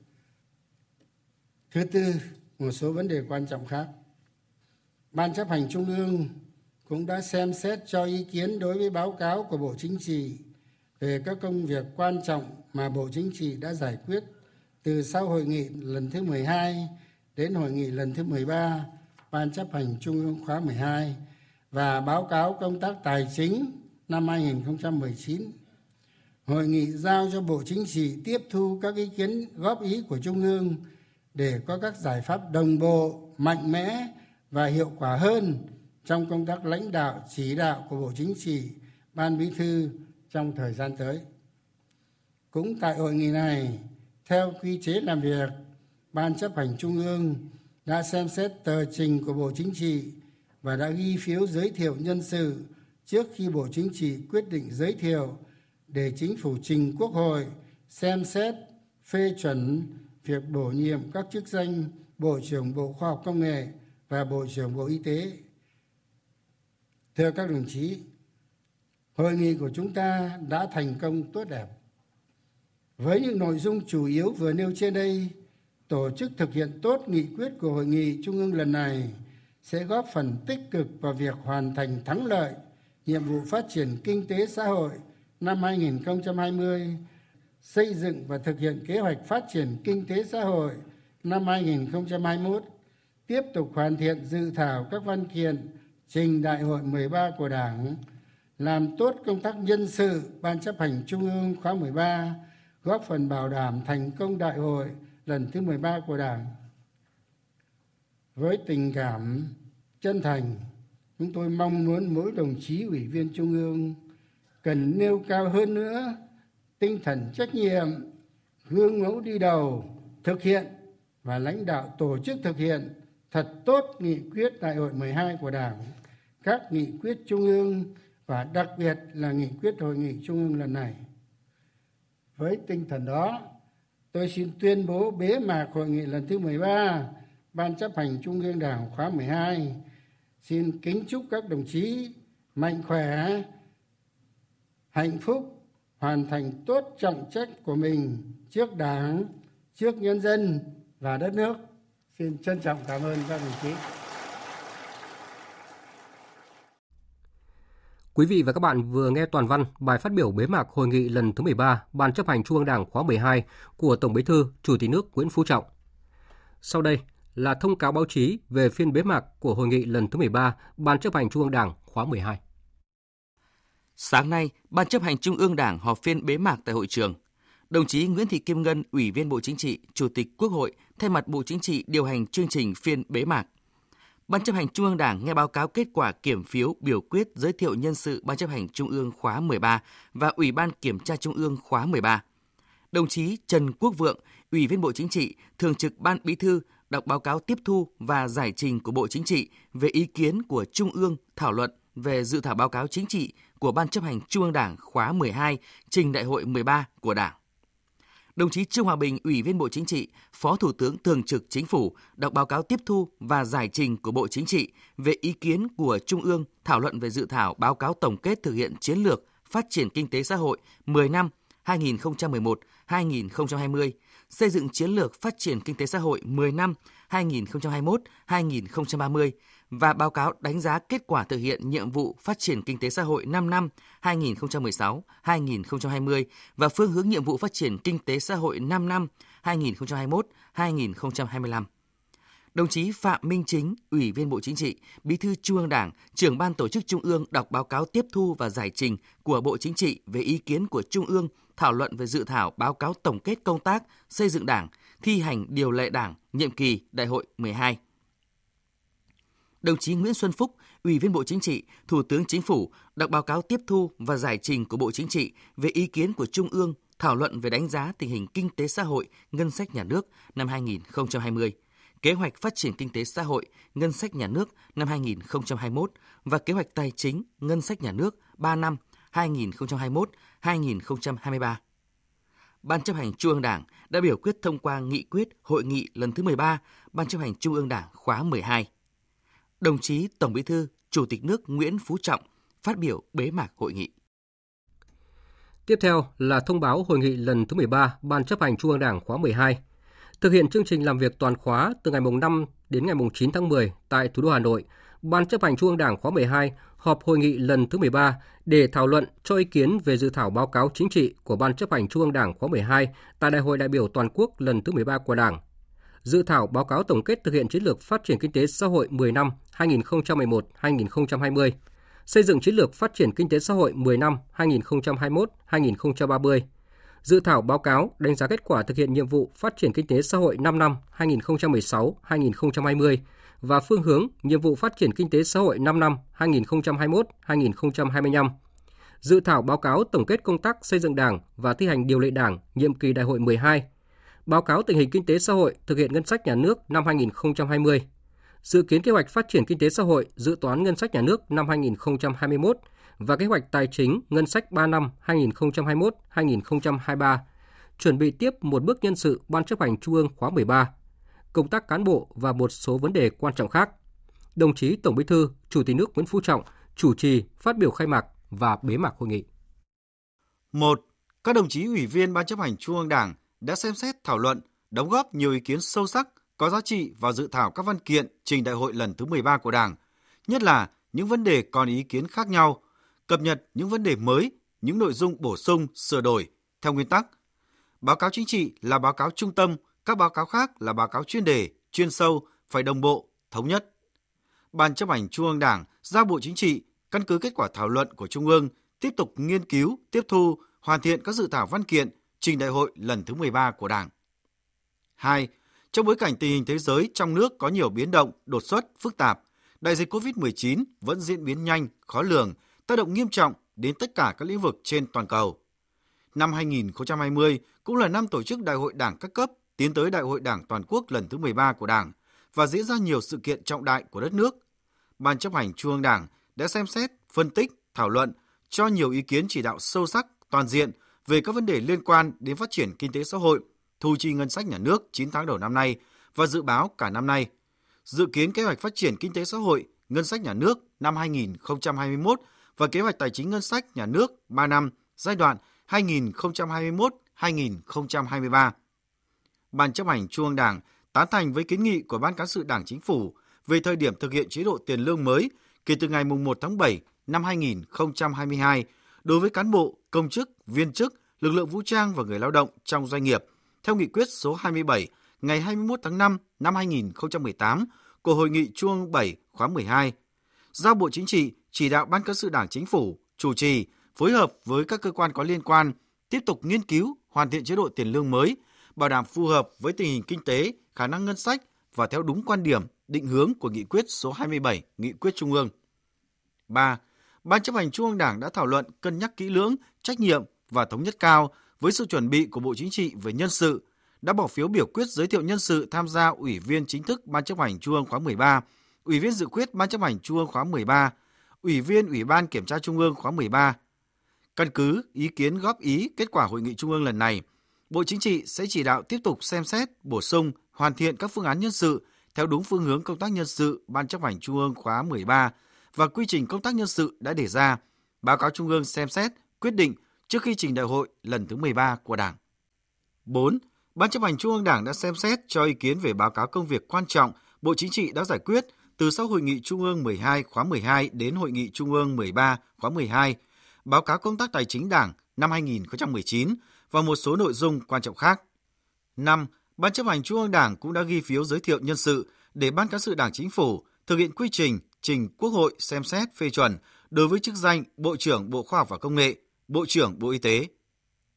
thứ tư, một số vấn đề quan trọng khác ban chấp hành trung ương cũng đã xem xét cho ý kiến đối với báo cáo của bộ chính trị về các công việc quan trọng mà bộ chính trị đã giải quyết từ sau hội nghị lần thứ 12 đến hội nghị lần thứ 13 ban chấp hành trung ương khóa 12 và báo cáo công tác tài chính năm 2019. Hội nghị giao cho Bộ Chính trị tiếp thu các ý kiến góp ý của Trung ương để có các giải pháp đồng bộ, mạnh mẽ và hiệu quả hơn trong công tác lãnh đạo chỉ đạo của Bộ Chính trị, Ban Bí thư trong thời gian tới. Cũng tại hội nghị này, theo quy chế làm việc, Ban chấp hành Trung ương đã xem xét tờ trình của Bộ Chính trị và đã ghi phiếu giới thiệu nhân sự trước khi Bộ Chính trị quyết định giới thiệu để chính phủ trình Quốc hội xem xét phê chuẩn việc bổ nhiệm các chức danh Bộ trưởng Bộ Khoa học Công nghệ và Bộ trưởng Bộ Y tế. Thưa các đồng chí, hội nghị của chúng ta đã thành công tốt đẹp. Với những nội dung chủ yếu vừa nêu trên đây, tổ chức thực hiện tốt nghị quyết của hội nghị trung ương lần này sẽ góp phần tích cực vào việc hoàn thành thắng lợi nhiệm vụ phát triển kinh tế xã hội năm 2020, xây dựng và thực hiện kế hoạch phát triển kinh tế xã hội năm 2021, tiếp tục hoàn thiện dự thảo các văn kiện trình đại hội 13 của Đảng, làm tốt công tác nhân sự Ban chấp hành Trung ương khóa 13, góp phần bảo đảm thành công đại hội lần thứ 13 của Đảng. Với tình cảm chân thành, chúng tôi mong muốn mỗi đồng chí ủy viên Trung ương cần nêu cao hơn nữa tinh thần trách nhiệm, gương mẫu đi đầu, thực hiện và lãnh đạo tổ chức thực hiện thật tốt nghị quyết đại hội 12 của Đảng, các nghị quyết trung ương và đặc biệt là nghị quyết hội nghị trung ương lần này. Với tinh thần đó, tôi xin tuyên bố bế mạc hội nghị lần thứ 13 Ban chấp hành Trung ương Đảng khóa 12. Xin kính chúc các đồng chí mạnh khỏe, hạnh phúc, hoàn thành tốt trọng trách của mình trước Đảng, trước nhân dân và đất nước. Xin trân trọng cảm ơn các đồng chí. Quý vị và các bạn vừa nghe toàn văn bài phát biểu bế mạc hội nghị lần thứ 13 Ban chấp hành Trung ương Đảng khóa 12 của Tổng Bí thư Chủ tịch nước Nguyễn Phú Trọng. Sau đây là thông cáo báo chí về phiên bế mạc của hội nghị lần thứ 13 Ban chấp hành Trung ương Đảng khóa 12. Sáng nay, Ban chấp hành Trung ương Đảng họp phiên bế mạc tại hội trường. Đồng chí Nguyễn Thị Kim Ngân, Ủy viên Bộ Chính trị, Chủ tịch Quốc hội, thay mặt Bộ Chính trị điều hành chương trình phiên bế mạc. Ban chấp hành Trung ương Đảng nghe báo cáo kết quả kiểm phiếu biểu quyết giới thiệu nhân sự Ban chấp hành Trung ương khóa 13 và Ủy ban Kiểm tra Trung ương khóa 13. Đồng chí Trần Quốc Vượng, Ủy viên Bộ Chính trị, Thường trực Ban Bí thư đọc báo cáo tiếp thu và giải trình của Bộ Chính trị về ý kiến của Trung ương thảo luận về dự thảo báo cáo chính trị của Ban chấp hành Trung ương Đảng khóa 12 trình Đại hội 13 của Đảng. Đồng chí Trương Hòa Bình, Ủy viên Bộ Chính trị, Phó Thủ tướng Thường trực Chính phủ đọc báo cáo tiếp thu và giải trình của Bộ Chính trị về ý kiến của Trung ương thảo luận về dự thảo báo cáo tổng kết thực hiện chiến lược phát triển kinh tế xã hội 10 năm 2011-2020, xây dựng chiến lược phát triển kinh tế xã hội 10 năm 2021-2030 và báo cáo đánh giá kết quả thực hiện nhiệm vụ phát triển kinh tế xã hội 5 năm 2016-2020 và phương hướng nhiệm vụ phát triển kinh tế xã hội 5 năm 2021-2025. Đồng chí Phạm Minh Chính, Ủy viên Bộ Chính trị, Bí thư Trung ương Đảng, trưởng ban tổ chức Trung ương đọc báo cáo tiếp thu và giải trình của Bộ Chính trị về ý kiến của Trung ương thảo luận về dự thảo báo cáo tổng kết công tác xây dựng Đảng, thi hành điều lệ Đảng nhiệm kỳ Đại hội 12. Đồng chí Nguyễn Xuân Phúc, Ủy viên Bộ Chính trị, Thủ tướng Chính phủ đọc báo cáo tiếp thu và giải trình của Bộ Chính trị về ý kiến của Trung ương thảo luận về đánh giá tình hình kinh tế xã hội, ngân sách nhà nước năm 2020, kế hoạch phát triển kinh tế xã hội, ngân sách nhà nước năm 2021 và kế hoạch tài chính, ngân sách nhà nước 3 năm 2021-2023. Ban chấp hành Trung ương Đảng đã biểu quyết thông qua nghị quyết hội nghị lần thứ 13 Ban chấp hành Trung ương Đảng khóa 12 đồng chí Tổng Bí thư, Chủ tịch nước Nguyễn Phú Trọng phát biểu bế mạc hội nghị. Tiếp theo là thông báo hội nghị lần thứ 13 Ban chấp hành Trung ương Đảng khóa 12. Thực hiện chương trình làm việc toàn khóa từ ngày mùng 5 đến ngày mùng 9 tháng 10 tại thủ đô Hà Nội, Ban chấp hành Trung ương Đảng khóa 12 họp hội nghị lần thứ 13 để thảo luận cho ý kiến về dự thảo báo cáo chính trị của Ban chấp hành Trung ương Đảng khóa 12 tại Đại hội đại biểu toàn quốc lần thứ 13 của Đảng dự thảo báo cáo tổng kết thực hiện chiến lược phát triển kinh tế xã hội 10 năm 2011-2020, xây dựng chiến lược phát triển kinh tế xã hội 10 năm 2021-2030, dự thảo báo cáo đánh giá kết quả thực hiện nhiệm vụ phát triển kinh tế xã hội 5 năm 2016-2020 và phương hướng nhiệm vụ phát triển kinh tế xã hội 5 năm 2021-2025. Dự thảo báo cáo tổng kết công tác xây dựng Đảng và thi hành điều lệ Đảng nhiệm kỳ Đại hội 12 báo cáo tình hình kinh tế xã hội thực hiện ngân sách nhà nước năm 2020, dự kiến kế hoạch phát triển kinh tế xã hội dự toán ngân sách nhà nước năm 2021 và kế hoạch tài chính ngân sách 3 năm 2021-2023, chuẩn bị tiếp một bước nhân sự Ban chấp hành Trung ương khóa 13, công tác cán bộ và một số vấn đề quan trọng khác. Đồng chí Tổng Bí thư, Chủ tịch nước Nguyễn Phú Trọng chủ trì phát biểu khai mạc và bế mạc hội nghị. 1. Các đồng chí ủy viên Ban chấp hành Trung ương Đảng đã xem xét thảo luận, đóng góp nhiều ý kiến sâu sắc, có giá trị vào dự thảo các văn kiện trình đại hội lần thứ 13 của Đảng, nhất là những vấn đề còn ý kiến khác nhau, cập nhật những vấn đề mới, những nội dung bổ sung, sửa đổi theo nguyên tắc. Báo cáo chính trị là báo cáo trung tâm, các báo cáo khác là báo cáo chuyên đề, chuyên sâu, phải đồng bộ, thống nhất. Ban chấp hành Trung ương Đảng giao Bộ Chính trị căn cứ kết quả thảo luận của Trung ương tiếp tục nghiên cứu, tiếp thu, hoàn thiện các dự thảo văn kiện trình đại hội lần thứ 13 của Đảng. 2. Trong bối cảnh tình hình thế giới trong nước có nhiều biến động, đột xuất, phức tạp, đại dịch COVID-19 vẫn diễn biến nhanh, khó lường, tác động nghiêm trọng đến tất cả các lĩnh vực trên toàn cầu. Năm 2020 cũng là năm tổ chức Đại hội Đảng các cấp tiến tới Đại hội Đảng toàn quốc lần thứ 13 của Đảng và diễn ra nhiều sự kiện trọng đại của đất nước. Ban chấp hành Trung ương Đảng đã xem xét, phân tích, thảo luận, cho nhiều ý kiến chỉ đạo sâu sắc, toàn diện về các vấn đề liên quan đến phát triển kinh tế xã hội, thu chi ngân sách nhà nước 9 tháng đầu năm nay và dự báo cả năm nay. Dự kiến kế hoạch phát triển kinh tế xã hội, ngân sách nhà nước năm 2021 và kế hoạch tài chính ngân sách nhà nước 3 năm giai đoạn 2021-2023. Ban chấp hành Trung ương Đảng tán thành với kiến nghị của Ban cán sự Đảng Chính phủ về thời điểm thực hiện chế độ tiền lương mới kể từ ngày 1 tháng 7 năm 2022 đối với cán bộ, công chức, viên chức, lực lượng vũ trang và người lao động trong doanh nghiệp theo nghị quyết số 27 ngày 21 tháng 5 năm 2018 của Hội nghị Trung ương 7 khóa 12. Giao Bộ Chính trị chỉ đạo Ban cán sự Đảng Chính phủ chủ trì phối hợp với các cơ quan có liên quan tiếp tục nghiên cứu hoàn thiện chế độ tiền lương mới, bảo đảm phù hợp với tình hình kinh tế, khả năng ngân sách và theo đúng quan điểm, định hướng của nghị quyết số 27, nghị quyết Trung ương. 3. Ban chấp hành Trung ương Đảng đã thảo luận cân nhắc kỹ lưỡng, trách nhiệm và thống nhất cao với sự chuẩn bị của Bộ Chính trị về nhân sự, đã bỏ phiếu biểu quyết giới thiệu nhân sự tham gia Ủy viên chính thức Ban chấp hành Trung ương khóa 13, Ủy viên dự quyết Ban chấp hành Trung ương khóa 13, Ủy viên Ủy ban Kiểm tra Trung ương khóa 13. Căn cứ ý kiến góp ý kết quả hội nghị Trung ương lần này, Bộ Chính trị sẽ chỉ đạo tiếp tục xem xét, bổ sung, hoàn thiện các phương án nhân sự theo đúng phương hướng công tác nhân sự Ban chấp hành Trung ương khóa 13 và quy trình công tác nhân sự đã đề ra, báo cáo Trung ương xem xét, quyết định trước khi trình đại hội lần thứ 13 của Đảng. 4. Ban chấp hành Trung ương Đảng đã xem xét cho ý kiến về báo cáo công việc quan trọng Bộ Chính trị đã giải quyết từ sau Hội nghị Trung ương 12 khóa 12 đến Hội nghị Trung ương 13 khóa 12, báo cáo công tác tài chính Đảng năm 2019 và một số nội dung quan trọng khác. 5. Ban chấp hành Trung ương Đảng cũng đã ghi phiếu giới thiệu nhân sự để Ban cán sự Đảng Chính phủ thực hiện quy trình trình Quốc hội xem xét phê chuẩn đối với chức danh Bộ trưởng Bộ Khoa học và Công nghệ, Bộ trưởng Bộ Y tế.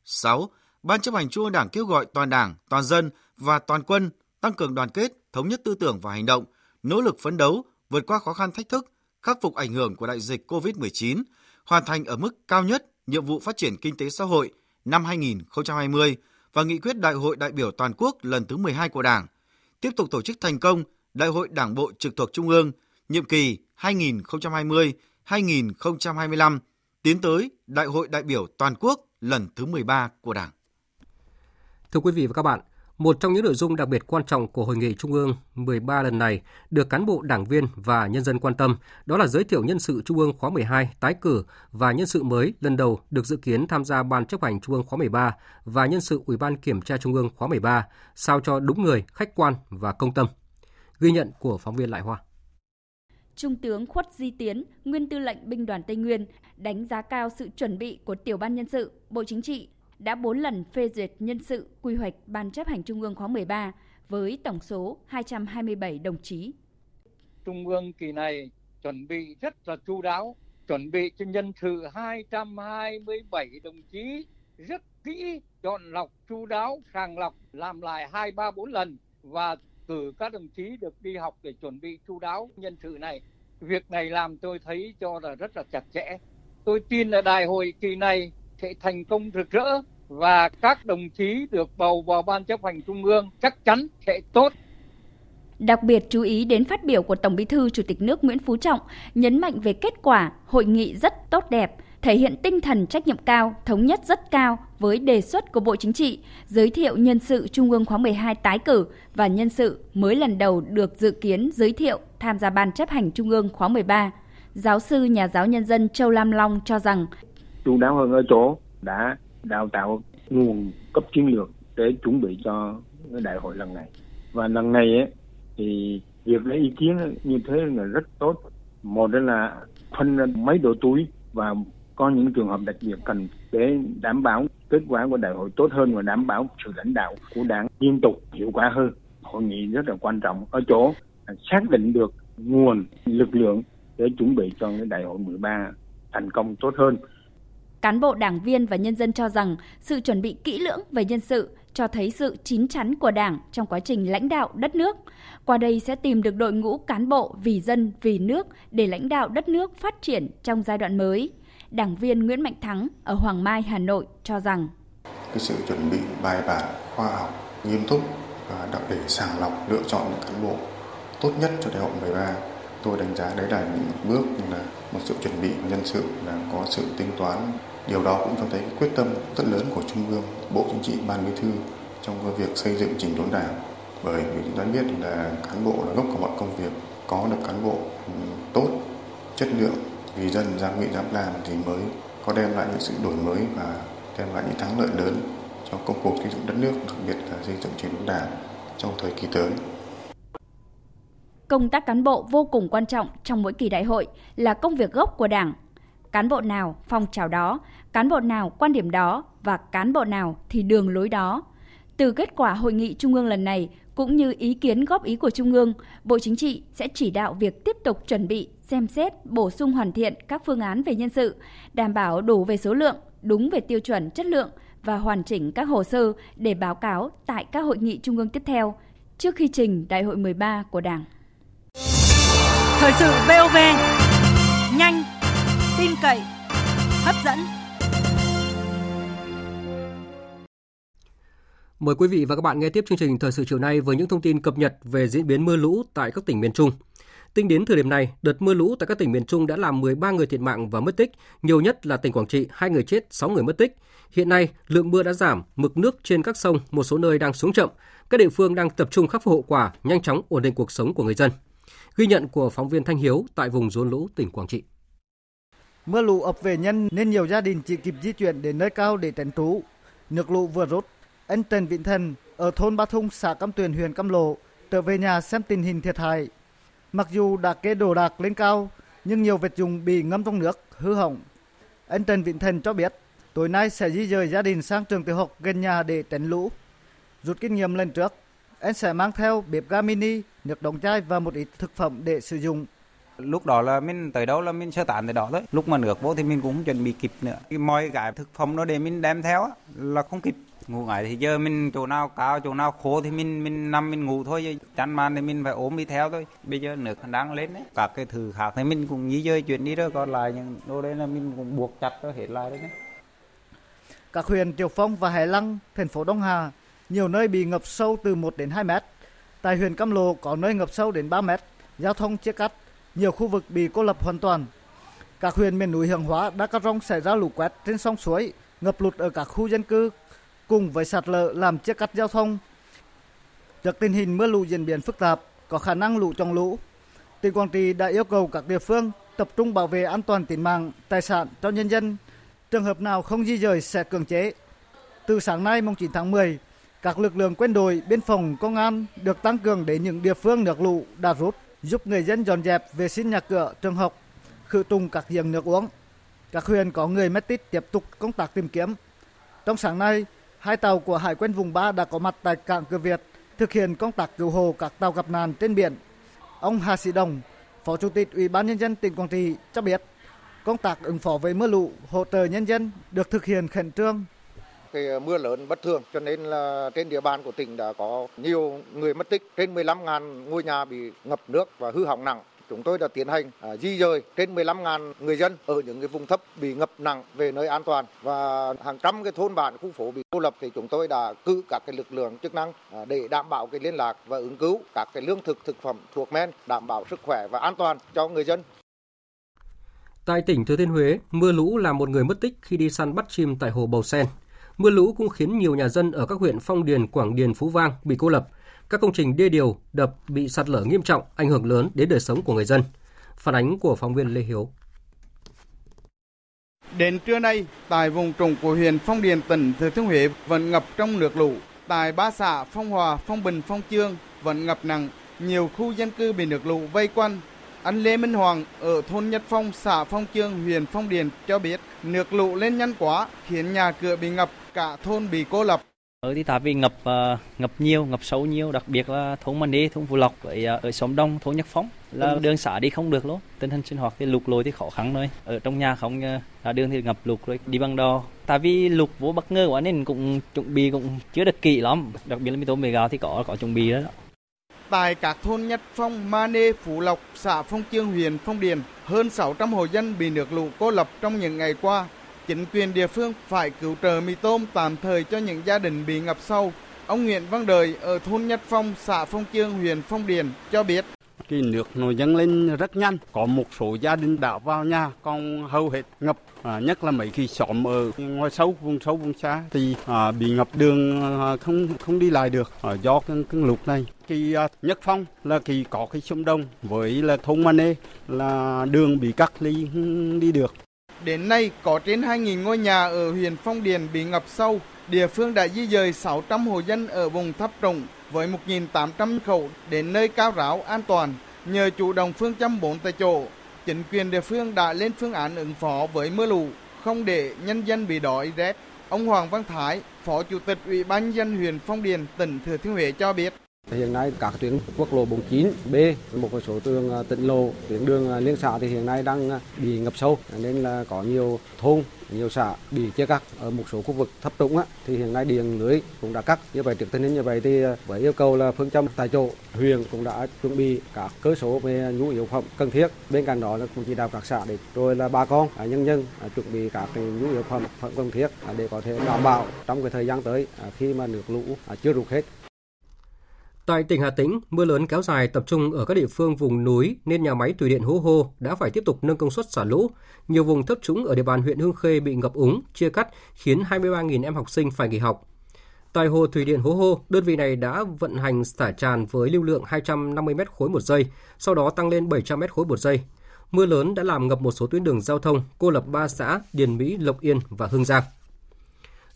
6. Ban chấp hành Trung ương Đảng kêu gọi toàn Đảng, toàn dân và toàn quân tăng cường đoàn kết, thống nhất tư tưởng và hành động, nỗ lực phấn đấu, vượt qua khó khăn thách thức, khắc phục ảnh hưởng của đại dịch COVID-19, hoàn thành ở mức cao nhất nhiệm vụ phát triển kinh tế xã hội năm 2020 và nghị quyết Đại hội đại biểu toàn quốc lần thứ 12 của Đảng, tiếp tục tổ chức thành công Đại hội Đảng bộ trực thuộc Trung ương nhiệm kỳ 2020-2025 tiến tới Đại hội đại biểu toàn quốc lần thứ 13 của Đảng. Thưa quý vị và các bạn, một trong những nội dung đặc biệt quan trọng của Hội nghị Trung ương 13 lần này được cán bộ đảng viên và nhân dân quan tâm, đó là giới thiệu nhân sự Trung ương khóa 12 tái cử và nhân sự mới lần đầu được dự kiến tham gia Ban chấp hành Trung ương khóa 13 và nhân sự Ủy ban Kiểm tra Trung ương khóa 13, sao cho đúng người, khách quan và công tâm. Ghi nhận của phóng viên Lại Hoa. Trung tướng Khuất Di Tiến, nguyên tư lệnh binh đoàn Tây Nguyên, đánh giá cao sự chuẩn bị của tiểu ban nhân sự, Bộ Chính trị đã 4 lần phê duyệt nhân sự quy hoạch Ban chấp hành Trung ương khóa 13 với tổng số 227 đồng chí. Trung ương kỳ này chuẩn bị rất là chu đáo, chuẩn bị cho nhân sự 227 đồng chí rất kỹ, chọn lọc chu đáo, sàng lọc, làm lại 2 3 4 lần và cử các đồng chí được đi học để chuẩn bị chu đáo nhân sự này. Việc này làm tôi thấy cho là rất là chặt chẽ. Tôi tin là đại hội kỳ này sẽ thành công rực rỡ và các đồng chí được bầu vào ban chấp hành trung ương chắc chắn sẽ tốt. Đặc biệt chú ý đến phát biểu của Tổng Bí thư Chủ tịch nước Nguyễn Phú Trọng nhấn mạnh về kết quả hội nghị rất tốt đẹp, thể hiện tinh thần trách nhiệm cao, thống nhất rất cao với đề xuất của Bộ Chính trị, giới thiệu nhân sự Trung ương khóa 12 tái cử và nhân sự mới lần đầu được dự kiến giới thiệu tham gia Ban chấp hành Trung ương khóa 13. Giáo sư nhà giáo nhân dân Châu Lam Long cho rằng chú đáo hơn ở chỗ đã đào tạo nguồn cấp chiến lược để chuẩn bị cho đại hội lần này và lần này ấy, thì việc lấy ý kiến như thế là rất tốt một đó là phân mấy độ túi và có những trường hợp đặc biệt cần để đảm bảo kết quả của đại hội tốt hơn và đảm bảo sự lãnh đạo của đảng liên tục hiệu quả hơn hội nghị rất là quan trọng ở chỗ xác định được nguồn lực lượng để chuẩn bị cho cái đại hội 13 thành công tốt hơn Cán bộ đảng viên và nhân dân cho rằng sự chuẩn bị kỹ lưỡng về nhân sự cho thấy sự chín chắn của Đảng trong quá trình lãnh đạo đất nước. Qua đây sẽ tìm được đội ngũ cán bộ vì dân, vì nước để lãnh đạo đất nước phát triển trong giai đoạn mới. Đảng viên Nguyễn Mạnh Thắng ở Hoàng Mai, Hà Nội cho rằng. Cái sự chuẩn bị bài bản, khoa học, nghiêm túc và đặc để sàng lọc lựa chọn những cán bộ tốt nhất cho đại hội 13 tôi đánh giá đấy là những bước là một sự chuẩn bị nhân sự là có sự tính toán. Điều đó cũng cho thấy quyết tâm rất lớn của trung ương bộ chính trị ban bí thư trong việc xây dựng chỉnh đốn đảng. Bởi vì chúng ta biết là cán bộ là gốc của mọi công việc có được cán bộ ừ, tốt chất lượng vì dân dám nghĩ dám làm thì mới có đem lại những sự đổi mới và đem lại những thắng lợi lớn cho công cuộc xây dựng đất nước đặc biệt là xây dựng chỉnh đốn đảng trong thời kỳ tới Công tác cán bộ vô cùng quan trọng trong mỗi kỳ đại hội là công việc gốc của Đảng. Cán bộ nào phong trào đó, cán bộ nào quan điểm đó và cán bộ nào thì đường lối đó. Từ kết quả hội nghị Trung ương lần này cũng như ý kiến góp ý của Trung ương, Bộ Chính trị sẽ chỉ đạo việc tiếp tục chuẩn bị, xem xét, bổ sung hoàn thiện các phương án về nhân sự, đảm bảo đủ về số lượng, đúng về tiêu chuẩn chất lượng và hoàn chỉnh các hồ sơ để báo cáo tại các hội nghị Trung ương tiếp theo trước khi trình Đại hội 13 của Đảng. Thời sự VOV nhanh, tin cậy, hấp dẫn. Mời quý vị và các bạn nghe tiếp chương trình Thời sự chiều nay với những thông tin cập nhật về diễn biến mưa lũ tại các tỉnh miền Trung. Tính đến thời điểm này, đợt mưa lũ tại các tỉnh miền Trung đã làm 13 người thiệt mạng và mất tích, nhiều nhất là tỉnh Quảng Trị, 2 người chết, 6 người mất tích. Hiện nay, lượng mưa đã giảm, mực nước trên các sông một số nơi đang xuống chậm. Các địa phương đang tập trung khắc phục hậu quả, nhanh chóng ổn định cuộc sống của người dân. Ghi nhận của phóng viên Thanh Hiếu tại vùng rốn lũ tỉnh Quảng Trị. Mưa lũ ập về nhân nên nhiều gia đình chỉ kịp di chuyển đến nơi cao để tránh trú. Nước lũ vừa rút, anh Trần Vĩnh Thần ở thôn Ba Thung, xã Cam Tuyền, huyện Cam Lộ trở về nhà xem tình hình thiệt hại. Mặc dù đã kê đồ đạc lên cao, nhưng nhiều vật dụng bị ngâm trong nước, hư hỏng. Anh Trần Vĩnh Thần cho biết, tối nay sẽ di dời gia đình sang trường tiểu học gần nhà để tránh lũ. Rút kinh nghiệm lần trước, anh sẽ mang theo bếp ga mini, nước đóng chai và một ít thực phẩm để sử dụng. Lúc đó là mình tới đâu là mình sơ tán tới đó thôi. Lúc mà nước vô thì mình cũng không chuẩn bị kịp nữa. Mọi cái thực phẩm đó để mình đem theo là không kịp. Ngủ ngày thì giờ mình chỗ nào cao, chỗ nào khô thì mình mình nằm mình ngủ thôi. Chăn màn thì mình phải ốm đi theo thôi. Bây giờ nước đang lên đấy. Các cái thứ khác thì mình cũng như chơi chuyện đi đó. Còn lại những đồ đấy là mình cũng buộc chặt cho hết lại đấy. Các huyện Triệu Phong và Hải Lăng, thành phố Đông Hà, nhiều nơi bị ngập sâu từ 1 đến 2 mét. Tại huyện Cam Lộ có nơi ngập sâu đến 3 mét, giao thông chia cắt, nhiều khu vực bị cô lập hoàn toàn. Các huyện miền núi hương Hóa đã có rông xảy ra lũ quét trên sông suối, ngập lụt ở các khu dân cư, cùng với sạt lở làm chia cắt giao thông. Trước tình hình mưa lũ diễn biến phức tạp, có khả năng lũ trong lũ, tỉnh Quảng Trị đã yêu cầu các địa phương tập trung bảo vệ an toàn tính mạng, tài sản cho nhân dân. Trường hợp nào không di dời sẽ cưỡng chế. Từ sáng nay mùng 9 tháng 10, các lực lượng quân đội, biên phòng, công an được tăng cường đến những địa phương nước lũ đã rút, giúp người dân dọn dẹp vệ sinh nhà cửa, trường học, khử trùng các giếng nước uống. Các huyện có người mất tích tiếp tục công tác tìm kiếm. Trong sáng nay, hai tàu của Hải quân vùng 3 đã có mặt tại cảng cửa Việt thực hiện công tác cứu hộ các tàu gặp nạn trên biển. Ông Hà Sĩ Đồng, Phó Chủ tịch Ủy ban nhân dân tỉnh Quảng Trị cho biết, công tác ứng phó với mưa lũ, hỗ trợ nhân dân được thực hiện khẩn trương. Cái ờ, mưa lớn bất thường cho nên là trên địa bàn của tỉnh đã có nhiều người mất tích. Trên 15.000 ngôi nhà bị ngập nước và hư hỏng nặng chúng tôi đã tiến hành à, di dời trên 15.000 người dân ở những cái vùng thấp bị ngập nặng về nơi an toàn và hàng trăm cái thôn bản khu phố bị cô lập thì chúng tôi đã cử các cái lực lượng chức năng à, để đảm bảo cái liên lạc và ứng cứu các cái lương thực thực phẩm thuộc men đảm bảo sức khỏe và an toàn cho người dân. Tại tỉnh Thừa Thiên Huế, mưa lũ làm một người mất tích khi đi săn bắt chim tại hồ Bầu Sen. Mưa lũ cũng khiến nhiều nhà dân ở các huyện Phong Điền, Quảng Điền, Phú Vang bị cô lập. Các công trình đê điều, đập bị sạt lở nghiêm trọng, ảnh hưởng lớn đến đời sống của người dân. Phản ánh của phóng viên Lê Hiếu. Đến trưa nay, tại vùng trũng của huyện Phong Điền, tỉnh Thừa Thiên Huế vẫn ngập trong nước lũ. Tại ba xã Phong Hòa, Phong Bình, Phong Chương vẫn ngập nặng. Nhiều khu dân cư bị nước lũ vây quanh. Anh Lê Minh Hoàng ở thôn Nhất Phong, xã Phong Chương, huyện Phong Điền cho biết nước lũ lên nhanh quá khiến nhà cửa bị ngập, cả thôn bị cô lập. Ở thì tại vì ngập uh, ngập nhiều, ngập sâu nhiều, đặc biệt là thôn Mani, thôn Phú Lộc với uh, ở xóm Đông, thôn Nhất Phong là đường xã đi không được luôn. Tình hình sinh hoạt thì lụt lội thì khó khăn thôi. Ở trong nhà không uh, đường thì ngập lụt rồi đi bằng đò. Tại vì lụt vô bất ngờ quá nên cũng chuẩn bị cũng chưa được kỹ lắm. Đặc biệt là mì tôm mì gạo thì có có chuẩn bị đó. Tại các thôn Nhất Phong, Mane, Phú Lộc, xã Phong Chương, huyện Phong Điền, hơn 600 hộ dân bị nước lũ cô lập trong những ngày qua. Chính quyền địa phương phải cứu trợ mì tôm tạm thời cho những gia đình bị ngập sâu. Ông Nguyễn Văn Đời ở thôn Nhất Phong, xã Phong Chương, huyện Phong Điền cho biết. Cái nước nó dâng lên rất nhanh, có một số gia đình đã vào nhà, còn hầu hết ngập À, nhất là mấy khi xóm ở ngoài sâu vùng sâu vùng xa thì à, bị ngập đường à, không không đi lại được à, do cái, cái lụt này cái à, nhất phong là kỳ có cái sông đông với là thôn Mane là đường bị cắt ly đi được Đến nay có trên 2.000 ngôi nhà ở huyện Phong Điền bị ngập sâu. Địa phương đã di dời 600 hộ dân ở vùng thấp trũng với 1.800 khẩu đến nơi cao ráo an toàn. Nhờ chủ động phương châm 4 tại chỗ, chính quyền địa phương đã lên phương án ứng phó với mưa lũ, không để nhân dân bị đói rét. Ông Hoàng Văn Thái, Phó Chủ tịch Ủy ban dân huyện Phong Điền, tỉnh Thừa Thiên Huế cho biết. Hiện nay các tuyến quốc lộ 49B, một số tuyến à, tỉnh lộ, tuyến đường à, liên xã thì hiện nay đang à, bị ngập sâu. Nên là có nhiều thôn nhiều xã bị chia cắt ở một số khu vực thấp trũng á, thì hiện nay điện lưới cũng đã cắt. Như vậy trước tình hình như vậy thì với yêu cầu là phương châm tại chỗ huyện cũng đã chuẩn bị các cơ số về nhu yếu phẩm cần thiết. Bên cạnh đó là cũng chỉ đạo các xã để rồi là bà con nhân dân chuẩn bị các nhu yếu phẩm phẩm cần thiết để có thể đảm bảo trong cái thời gian tới khi mà nước lũ chưa rút hết. Tại tỉnh Hà Tĩnh, mưa lớn kéo dài tập trung ở các địa phương vùng núi nên nhà máy thủy điện Hố Hô đã phải tiếp tục nâng công suất xả lũ. Nhiều vùng thấp trũng ở địa bàn huyện Hương Khê bị ngập úng, chia cắt khiến 23.000 em học sinh phải nghỉ học. Tại hồ thủy điện Hố Hô, đơn vị này đã vận hành xả tràn với lưu lượng 250 m khối một giây, sau đó tăng lên 700 m khối một giây. Mưa lớn đã làm ngập một số tuyến đường giao thông, cô lập ba xã Điền Mỹ, Lộc Yên và Hương Giang.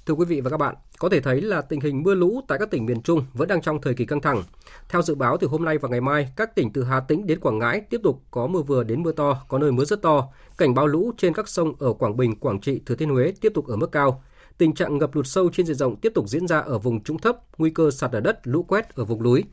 Thưa quý vị và các bạn, có thể thấy là tình hình mưa lũ tại các tỉnh miền Trung vẫn đang trong thời kỳ căng thẳng. Theo dự báo từ hôm nay và ngày mai, các tỉnh từ Hà Tĩnh đến Quảng Ngãi tiếp tục có mưa vừa đến mưa to, có nơi mưa rất to. Cảnh báo lũ trên các sông ở Quảng Bình, Quảng Trị, Thừa Thiên Huế tiếp tục ở mức cao. Tình trạng ngập lụt sâu trên diện rộng tiếp tục diễn ra ở vùng trũng thấp, nguy cơ sạt lở đất, lũ quét ở vùng núi.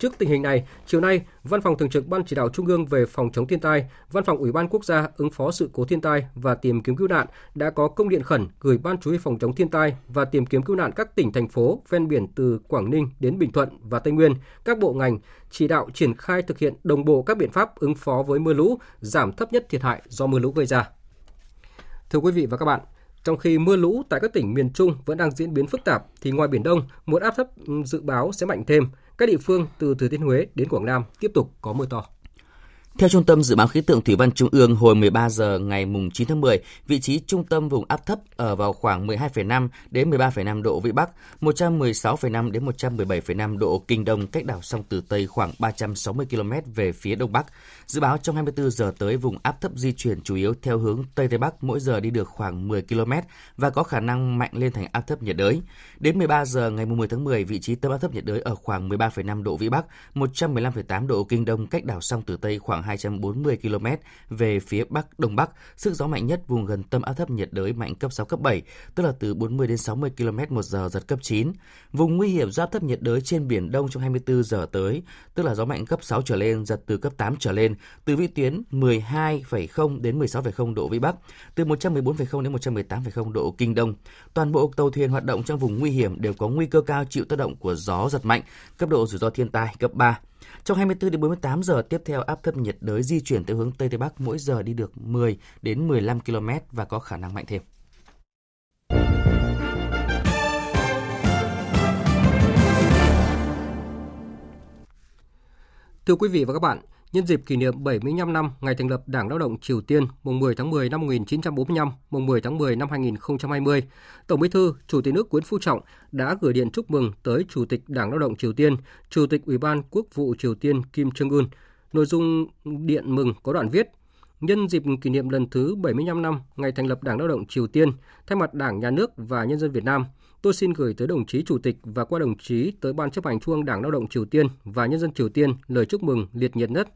Trước tình hình này, chiều nay, Văn phòng Thường trực Ban Chỉ đạo Trung ương về phòng chống thiên tai, Văn phòng Ủy ban Quốc gia ứng phó sự cố thiên tai và tìm kiếm cứu nạn đã có công điện khẩn gửi Ban Chủ huy phòng chống thiên tai và tìm kiếm cứu nạn các tỉnh thành phố ven biển từ Quảng Ninh đến Bình Thuận và Tây Nguyên, các bộ ngành chỉ đạo triển khai thực hiện đồng bộ các biện pháp ứng phó với mưa lũ, giảm thấp nhất thiệt hại do mưa lũ gây ra. Thưa quý vị và các bạn, trong khi mưa lũ tại các tỉnh miền Trung vẫn đang diễn biến phức tạp, thì ngoài Biển Đông, một áp thấp dự báo sẽ mạnh thêm. Các địa phương từ Thừa Thiên Huế đến Quảng Nam tiếp tục có mưa to. Theo Trung tâm Dự báo Khí tượng Thủy văn Trung ương, hồi 13 giờ ngày 9 tháng 10, vị trí trung tâm vùng áp thấp ở vào khoảng 12,5 đến 13,5 độ Vĩ Bắc, 116,5 đến 117,5 độ Kinh Đông cách đảo sông Tử Tây khoảng 360 km về phía Đông Bắc. Dự báo trong 24 giờ tới, vùng áp thấp di chuyển chủ yếu theo hướng Tây Tây Bắc mỗi giờ đi được khoảng 10 km và có khả năng mạnh lên thành áp thấp nhiệt đới. Đến 13 giờ ngày 10 tháng 10, vị trí tâm áp thấp nhiệt đới ở khoảng 13,5 độ Vĩ Bắc, 115,8 độ Kinh Đông cách đảo sông Tử Tây khoảng 240 km về phía Bắc Đông Bắc. Sức gió mạnh nhất vùng gần tâm áp thấp nhiệt đới mạnh cấp 6, cấp 7, tức là từ 40 đến 60 km một giờ giật cấp 9. Vùng nguy hiểm do áp thấp nhiệt đới trên Biển Đông trong 24 giờ tới, tức là gió mạnh cấp 6 trở lên, giật từ cấp 8 trở lên, từ vĩ tuyến 12,0 đến 16,0 độ Vĩ Bắc, từ 114,0 đến 118,0 độ Kinh Đông. Toàn bộ tàu thuyền hoạt động trong vùng nguy hiểm đều có nguy cơ cao chịu tác động của gió giật mạnh, cấp độ rủi ro thiên tai cấp 3. Trong 24 đến 48 giờ tiếp theo, áp thấp nhiệt đới di chuyển theo hướng Tây Tây Bắc mỗi giờ đi được 10 đến 15 km và có khả năng mạnh thêm. Thưa quý vị và các bạn, nhân dịp kỷ niệm 75 năm ngày thành lập Đảng Lao động Triều Tiên mùng 10 tháng 10 năm 1945, mùng 10 tháng 10 năm 2020, Tổng Bí thư, Chủ tịch nước Nguyễn Phú Trọng đã gửi điện chúc mừng tới Chủ tịch Đảng Lao động Triều Tiên, Chủ tịch Ủy ban Quốc vụ Triều Tiên Kim Jong Un. Nội dung điện mừng có đoạn viết: Nhân dịp kỷ niệm lần thứ 75 năm ngày thành lập Đảng Lao động Triều Tiên, thay mặt Đảng, Nhà nước và nhân dân Việt Nam, tôi xin gửi tới đồng chí Chủ tịch và qua đồng chí tới Ban chấp hành Trung ương Đảng Lao động Triều Tiên và nhân dân Triều Tiên lời chúc mừng liệt nhiệt nhất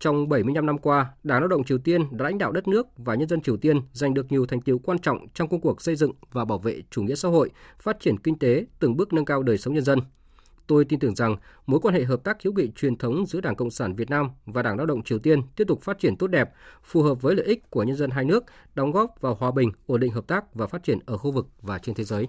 trong 75 năm qua, Đảng Lao động Triều Tiên đã lãnh đạo đất nước và nhân dân Triều Tiên giành được nhiều thành tiệu quan trọng trong công cuộc xây dựng và bảo vệ chủ nghĩa xã hội, phát triển kinh tế, từng bước nâng cao đời sống nhân dân. Tôi tin tưởng rằng mối quan hệ hợp tác hữu nghị truyền thống giữa Đảng Cộng sản Việt Nam và Đảng Lao động Triều Tiên tiếp tục phát triển tốt đẹp, phù hợp với lợi ích của nhân dân hai nước, đóng góp vào hòa bình, ổn định hợp tác và phát triển ở khu vực và trên thế giới.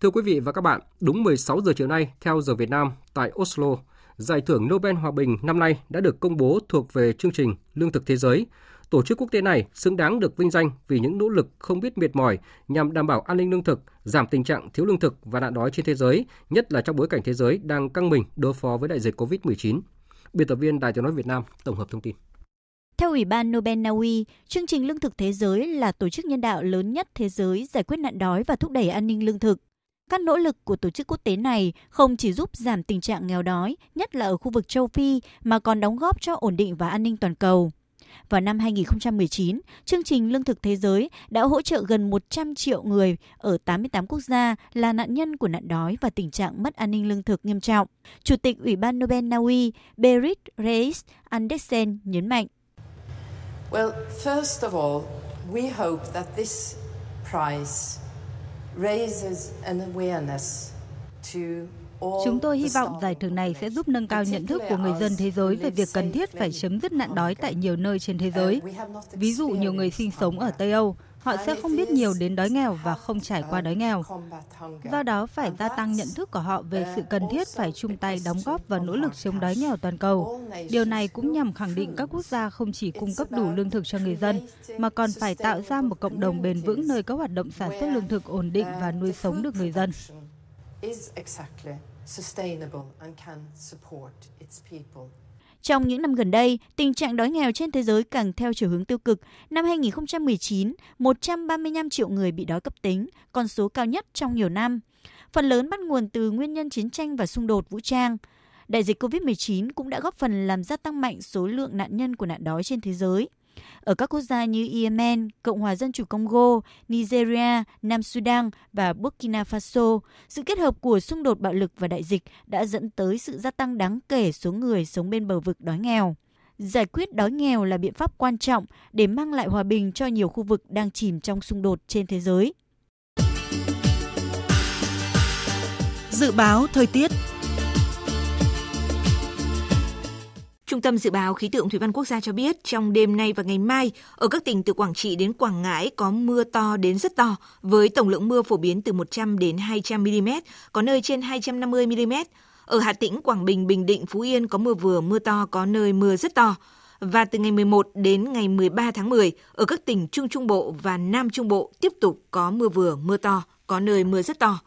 Thưa quý vị và các bạn, đúng 16 giờ chiều nay theo giờ Việt Nam tại Oslo, Giải thưởng Nobel Hòa bình năm nay đã được công bố thuộc về chương trình Lương thực Thế giới. Tổ chức quốc tế này xứng đáng được vinh danh vì những nỗ lực không biết mệt mỏi nhằm đảm bảo an ninh lương thực, giảm tình trạng thiếu lương thực và nạn đói trên thế giới, nhất là trong bối cảnh thế giới đang căng mình đối phó với đại dịch COVID-19. Biên tập viên Đài tiếng nói Việt Nam tổng hợp thông tin. Theo Ủy ban Nobel Na Uy, chương trình lương thực thế giới là tổ chức nhân đạo lớn nhất thế giới giải quyết nạn đói và thúc đẩy an ninh lương thực. Các nỗ lực của tổ chức quốc tế này không chỉ giúp giảm tình trạng nghèo đói, nhất là ở khu vực châu Phi, mà còn đóng góp cho ổn định và an ninh toàn cầu. Vào năm 2019, chương trình Lương thực Thế giới đã hỗ trợ gần 100 triệu người ở 88 quốc gia là nạn nhân của nạn đói và tình trạng mất an ninh lương thực nghiêm trọng. Chủ tịch Ủy ban Nobel Na Uy Berit Reis Andersen nhấn mạnh. Well, first of all, we hope that this prize Chúng tôi hy vọng giải thưởng này sẽ giúp nâng cao nhận thức của người dân thế giới về việc cần thiết phải chấm dứt nạn đói tại nhiều nơi trên thế giới. Ví dụ nhiều người sinh sống ở Tây Âu, họ sẽ không biết nhiều đến đói nghèo và không trải qua đói nghèo. Do đó phải gia tăng nhận thức của họ về sự cần thiết phải chung tay đóng góp vào nỗ lực chống đói nghèo toàn cầu. Điều này cũng nhằm khẳng định các quốc gia không chỉ cung cấp đủ lương thực cho người dân, mà còn phải tạo ra một cộng đồng bền vững nơi các hoạt động sản xuất lương thực ổn định và nuôi sống được người dân sustainable and can support its people. Trong những năm gần đây, tình trạng đói nghèo trên thế giới càng theo chiều hướng tiêu cực. Năm 2019, 135 triệu người bị đói cấp tính, con số cao nhất trong nhiều năm. Phần lớn bắt nguồn từ nguyên nhân chiến tranh và xung đột vũ trang. Đại dịch COVID-19 cũng đã góp phần làm gia tăng mạnh số lượng nạn nhân của nạn đói trên thế giới. Ở các quốc gia như Yemen, Cộng hòa Dân chủ Congo, Nigeria, Nam Sudan và Burkina Faso, sự kết hợp của xung đột bạo lực và đại dịch đã dẫn tới sự gia tăng đáng kể số người sống bên bờ vực đói nghèo. Giải quyết đói nghèo là biện pháp quan trọng để mang lại hòa bình cho nhiều khu vực đang chìm trong xung đột trên thế giới. Dự báo thời tiết Trung tâm Dự báo Khí tượng Thủy văn Quốc gia cho biết trong đêm nay và ngày mai, ở các tỉnh từ Quảng Trị đến Quảng Ngãi có mưa to đến rất to, với tổng lượng mưa phổ biến từ 100 đến 200 mm, có nơi trên 250 mm. Ở Hà Tĩnh, Quảng Bình, Bình Định, Phú Yên có mưa vừa, mưa to, có nơi mưa rất to. Và từ ngày 11 đến ngày 13 tháng 10, ở các tỉnh Trung Trung Bộ và Nam Trung Bộ tiếp tục có mưa vừa, mưa to, có nơi mưa rất to.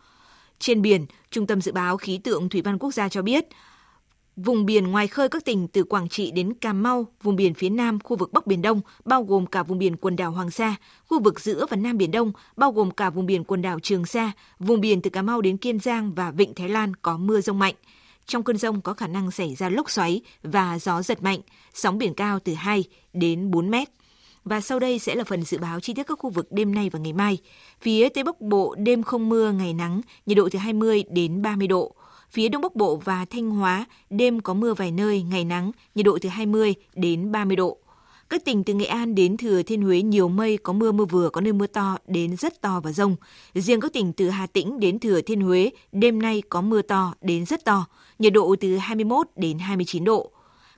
Trên biển, Trung tâm Dự báo Khí tượng Thủy văn Quốc gia cho biết, Vùng biển ngoài khơi các tỉnh từ Quảng Trị đến Cà Mau, vùng biển phía Nam, khu vực Bắc Biển Đông, bao gồm cả vùng biển quần đảo Hoàng Sa, khu vực giữa và Nam Biển Đông, bao gồm cả vùng biển quần đảo Trường Sa, vùng biển từ Cà Mau đến Kiên Giang và Vịnh Thái Lan có mưa rông mạnh. Trong cơn rông có khả năng xảy ra lốc xoáy và gió giật mạnh, sóng biển cao từ 2 đến 4 mét. Và sau đây sẽ là phần dự báo chi tiết các khu vực đêm nay và ngày mai. Phía Tây Bắc Bộ đêm không mưa, ngày nắng, nhiệt độ từ 20 đến 30 độ. Phía Đông Bắc Bộ và Thanh Hóa, đêm có mưa vài nơi, ngày nắng, nhiệt độ từ 20 đến 30 độ. Các tỉnh từ Nghệ An đến Thừa Thiên Huế nhiều mây, có mưa mưa vừa, có nơi mưa to đến rất to và rông. Riêng các tỉnh từ Hà Tĩnh đến Thừa Thiên Huế, đêm nay có mưa to đến rất to, nhiệt độ từ 21 đến 29 độ.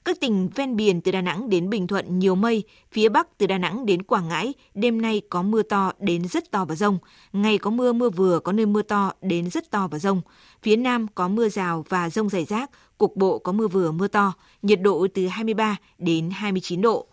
Các tỉnh ven biển từ Đà Nẵng đến Bình Thuận nhiều mây, phía Bắc từ Đà Nẵng đến Quảng Ngãi, đêm nay có mưa to đến rất to và rông. Ngày có mưa mưa vừa, có nơi mưa to đến rất to và rông. Phía Nam có mưa rào và rông rải rác, cục bộ có mưa vừa mưa to, nhiệt độ từ 23 đến 29 độ.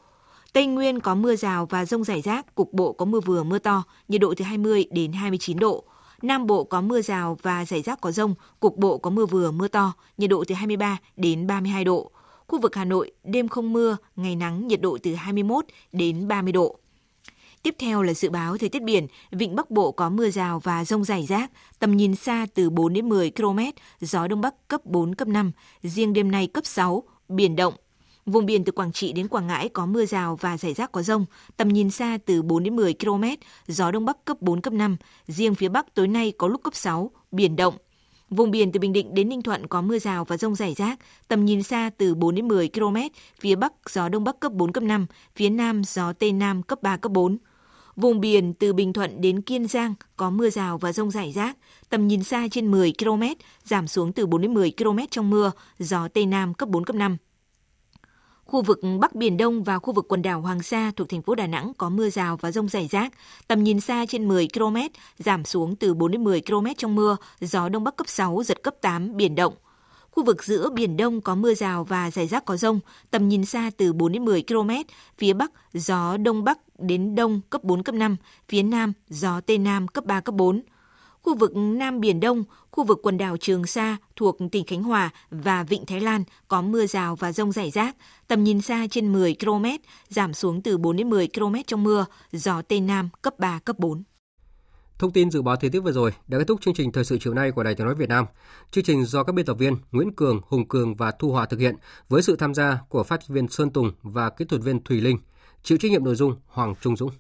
Tây Nguyên có mưa rào và rông rải rác, cục bộ có mưa vừa mưa to, nhiệt độ từ 20 đến 29 độ. Nam Bộ có mưa rào và rải rác có rông, cục bộ có mưa vừa mưa to, nhiệt độ từ 23 đến 32 độ. Khu vực Hà Nội đêm không mưa, ngày nắng, nhiệt độ từ 21 đến 30 độ. Tiếp theo là dự báo thời tiết biển, vịnh Bắc Bộ có mưa rào và rông rải rác, tầm nhìn xa từ 4 đến 10 km, gió Đông Bắc cấp 4, cấp 5, riêng đêm nay cấp 6, biển động. Vùng biển từ Quảng Trị đến Quảng Ngãi có mưa rào và rải rác có rông, tầm nhìn xa từ 4 đến 10 km, gió Đông Bắc cấp 4, cấp 5, riêng phía Bắc tối nay có lúc cấp 6, biển động. Vùng biển từ Bình Định đến Ninh Thuận có mưa rào và rông rải rác, tầm nhìn xa từ 4 đến 10 km, phía Bắc gió Đông Bắc cấp 4, cấp 5, phía Nam gió Tây Nam cấp 3, cấp 4. Vùng biển từ Bình Thuận đến Kiên Giang có mưa rào và rông rải rác, tầm nhìn xa trên 10 km, giảm xuống từ 4 đến 10 km trong mưa, gió Tây Nam cấp 4, cấp 5. Khu vực Bắc Biển Đông và khu vực quần đảo Hoàng Sa thuộc thành phố Đà Nẵng có mưa rào và rông rải rác, tầm nhìn xa trên 10 km, giảm xuống từ 4 đến 10 km trong mưa, gió Đông Bắc cấp 6, giật cấp 8, biển động. Khu vực giữa Biển Đông có mưa rào và rải rác có rông, tầm nhìn xa từ 4 đến 10 km, phía Bắc gió Đông Bắc đến Đông cấp 4, cấp 5, phía Nam gió Tây Nam cấp 3, cấp 4. Khu vực Nam Biển Đông, khu vực quần đảo Trường Sa thuộc tỉnh Khánh Hòa và Vịnh Thái Lan có mưa rào và rông rải rác, tầm nhìn xa trên 10 km, giảm xuống từ 4 đến 10 km trong mưa, gió Tây Nam cấp 3, cấp 4. Thông tin dự báo thời tiết vừa rồi đã kết thúc chương trình thời sự chiều nay của Đài Tiếng nói Việt Nam. Chương trình do các biên tập viên Nguyễn Cường, Hùng Cường và Thu Hòa thực hiện với sự tham gia của phát viên Sơn Tùng và kỹ thuật viên Thùy Linh. Chịu trách nhiệm nội dung Hoàng Trung Dũng.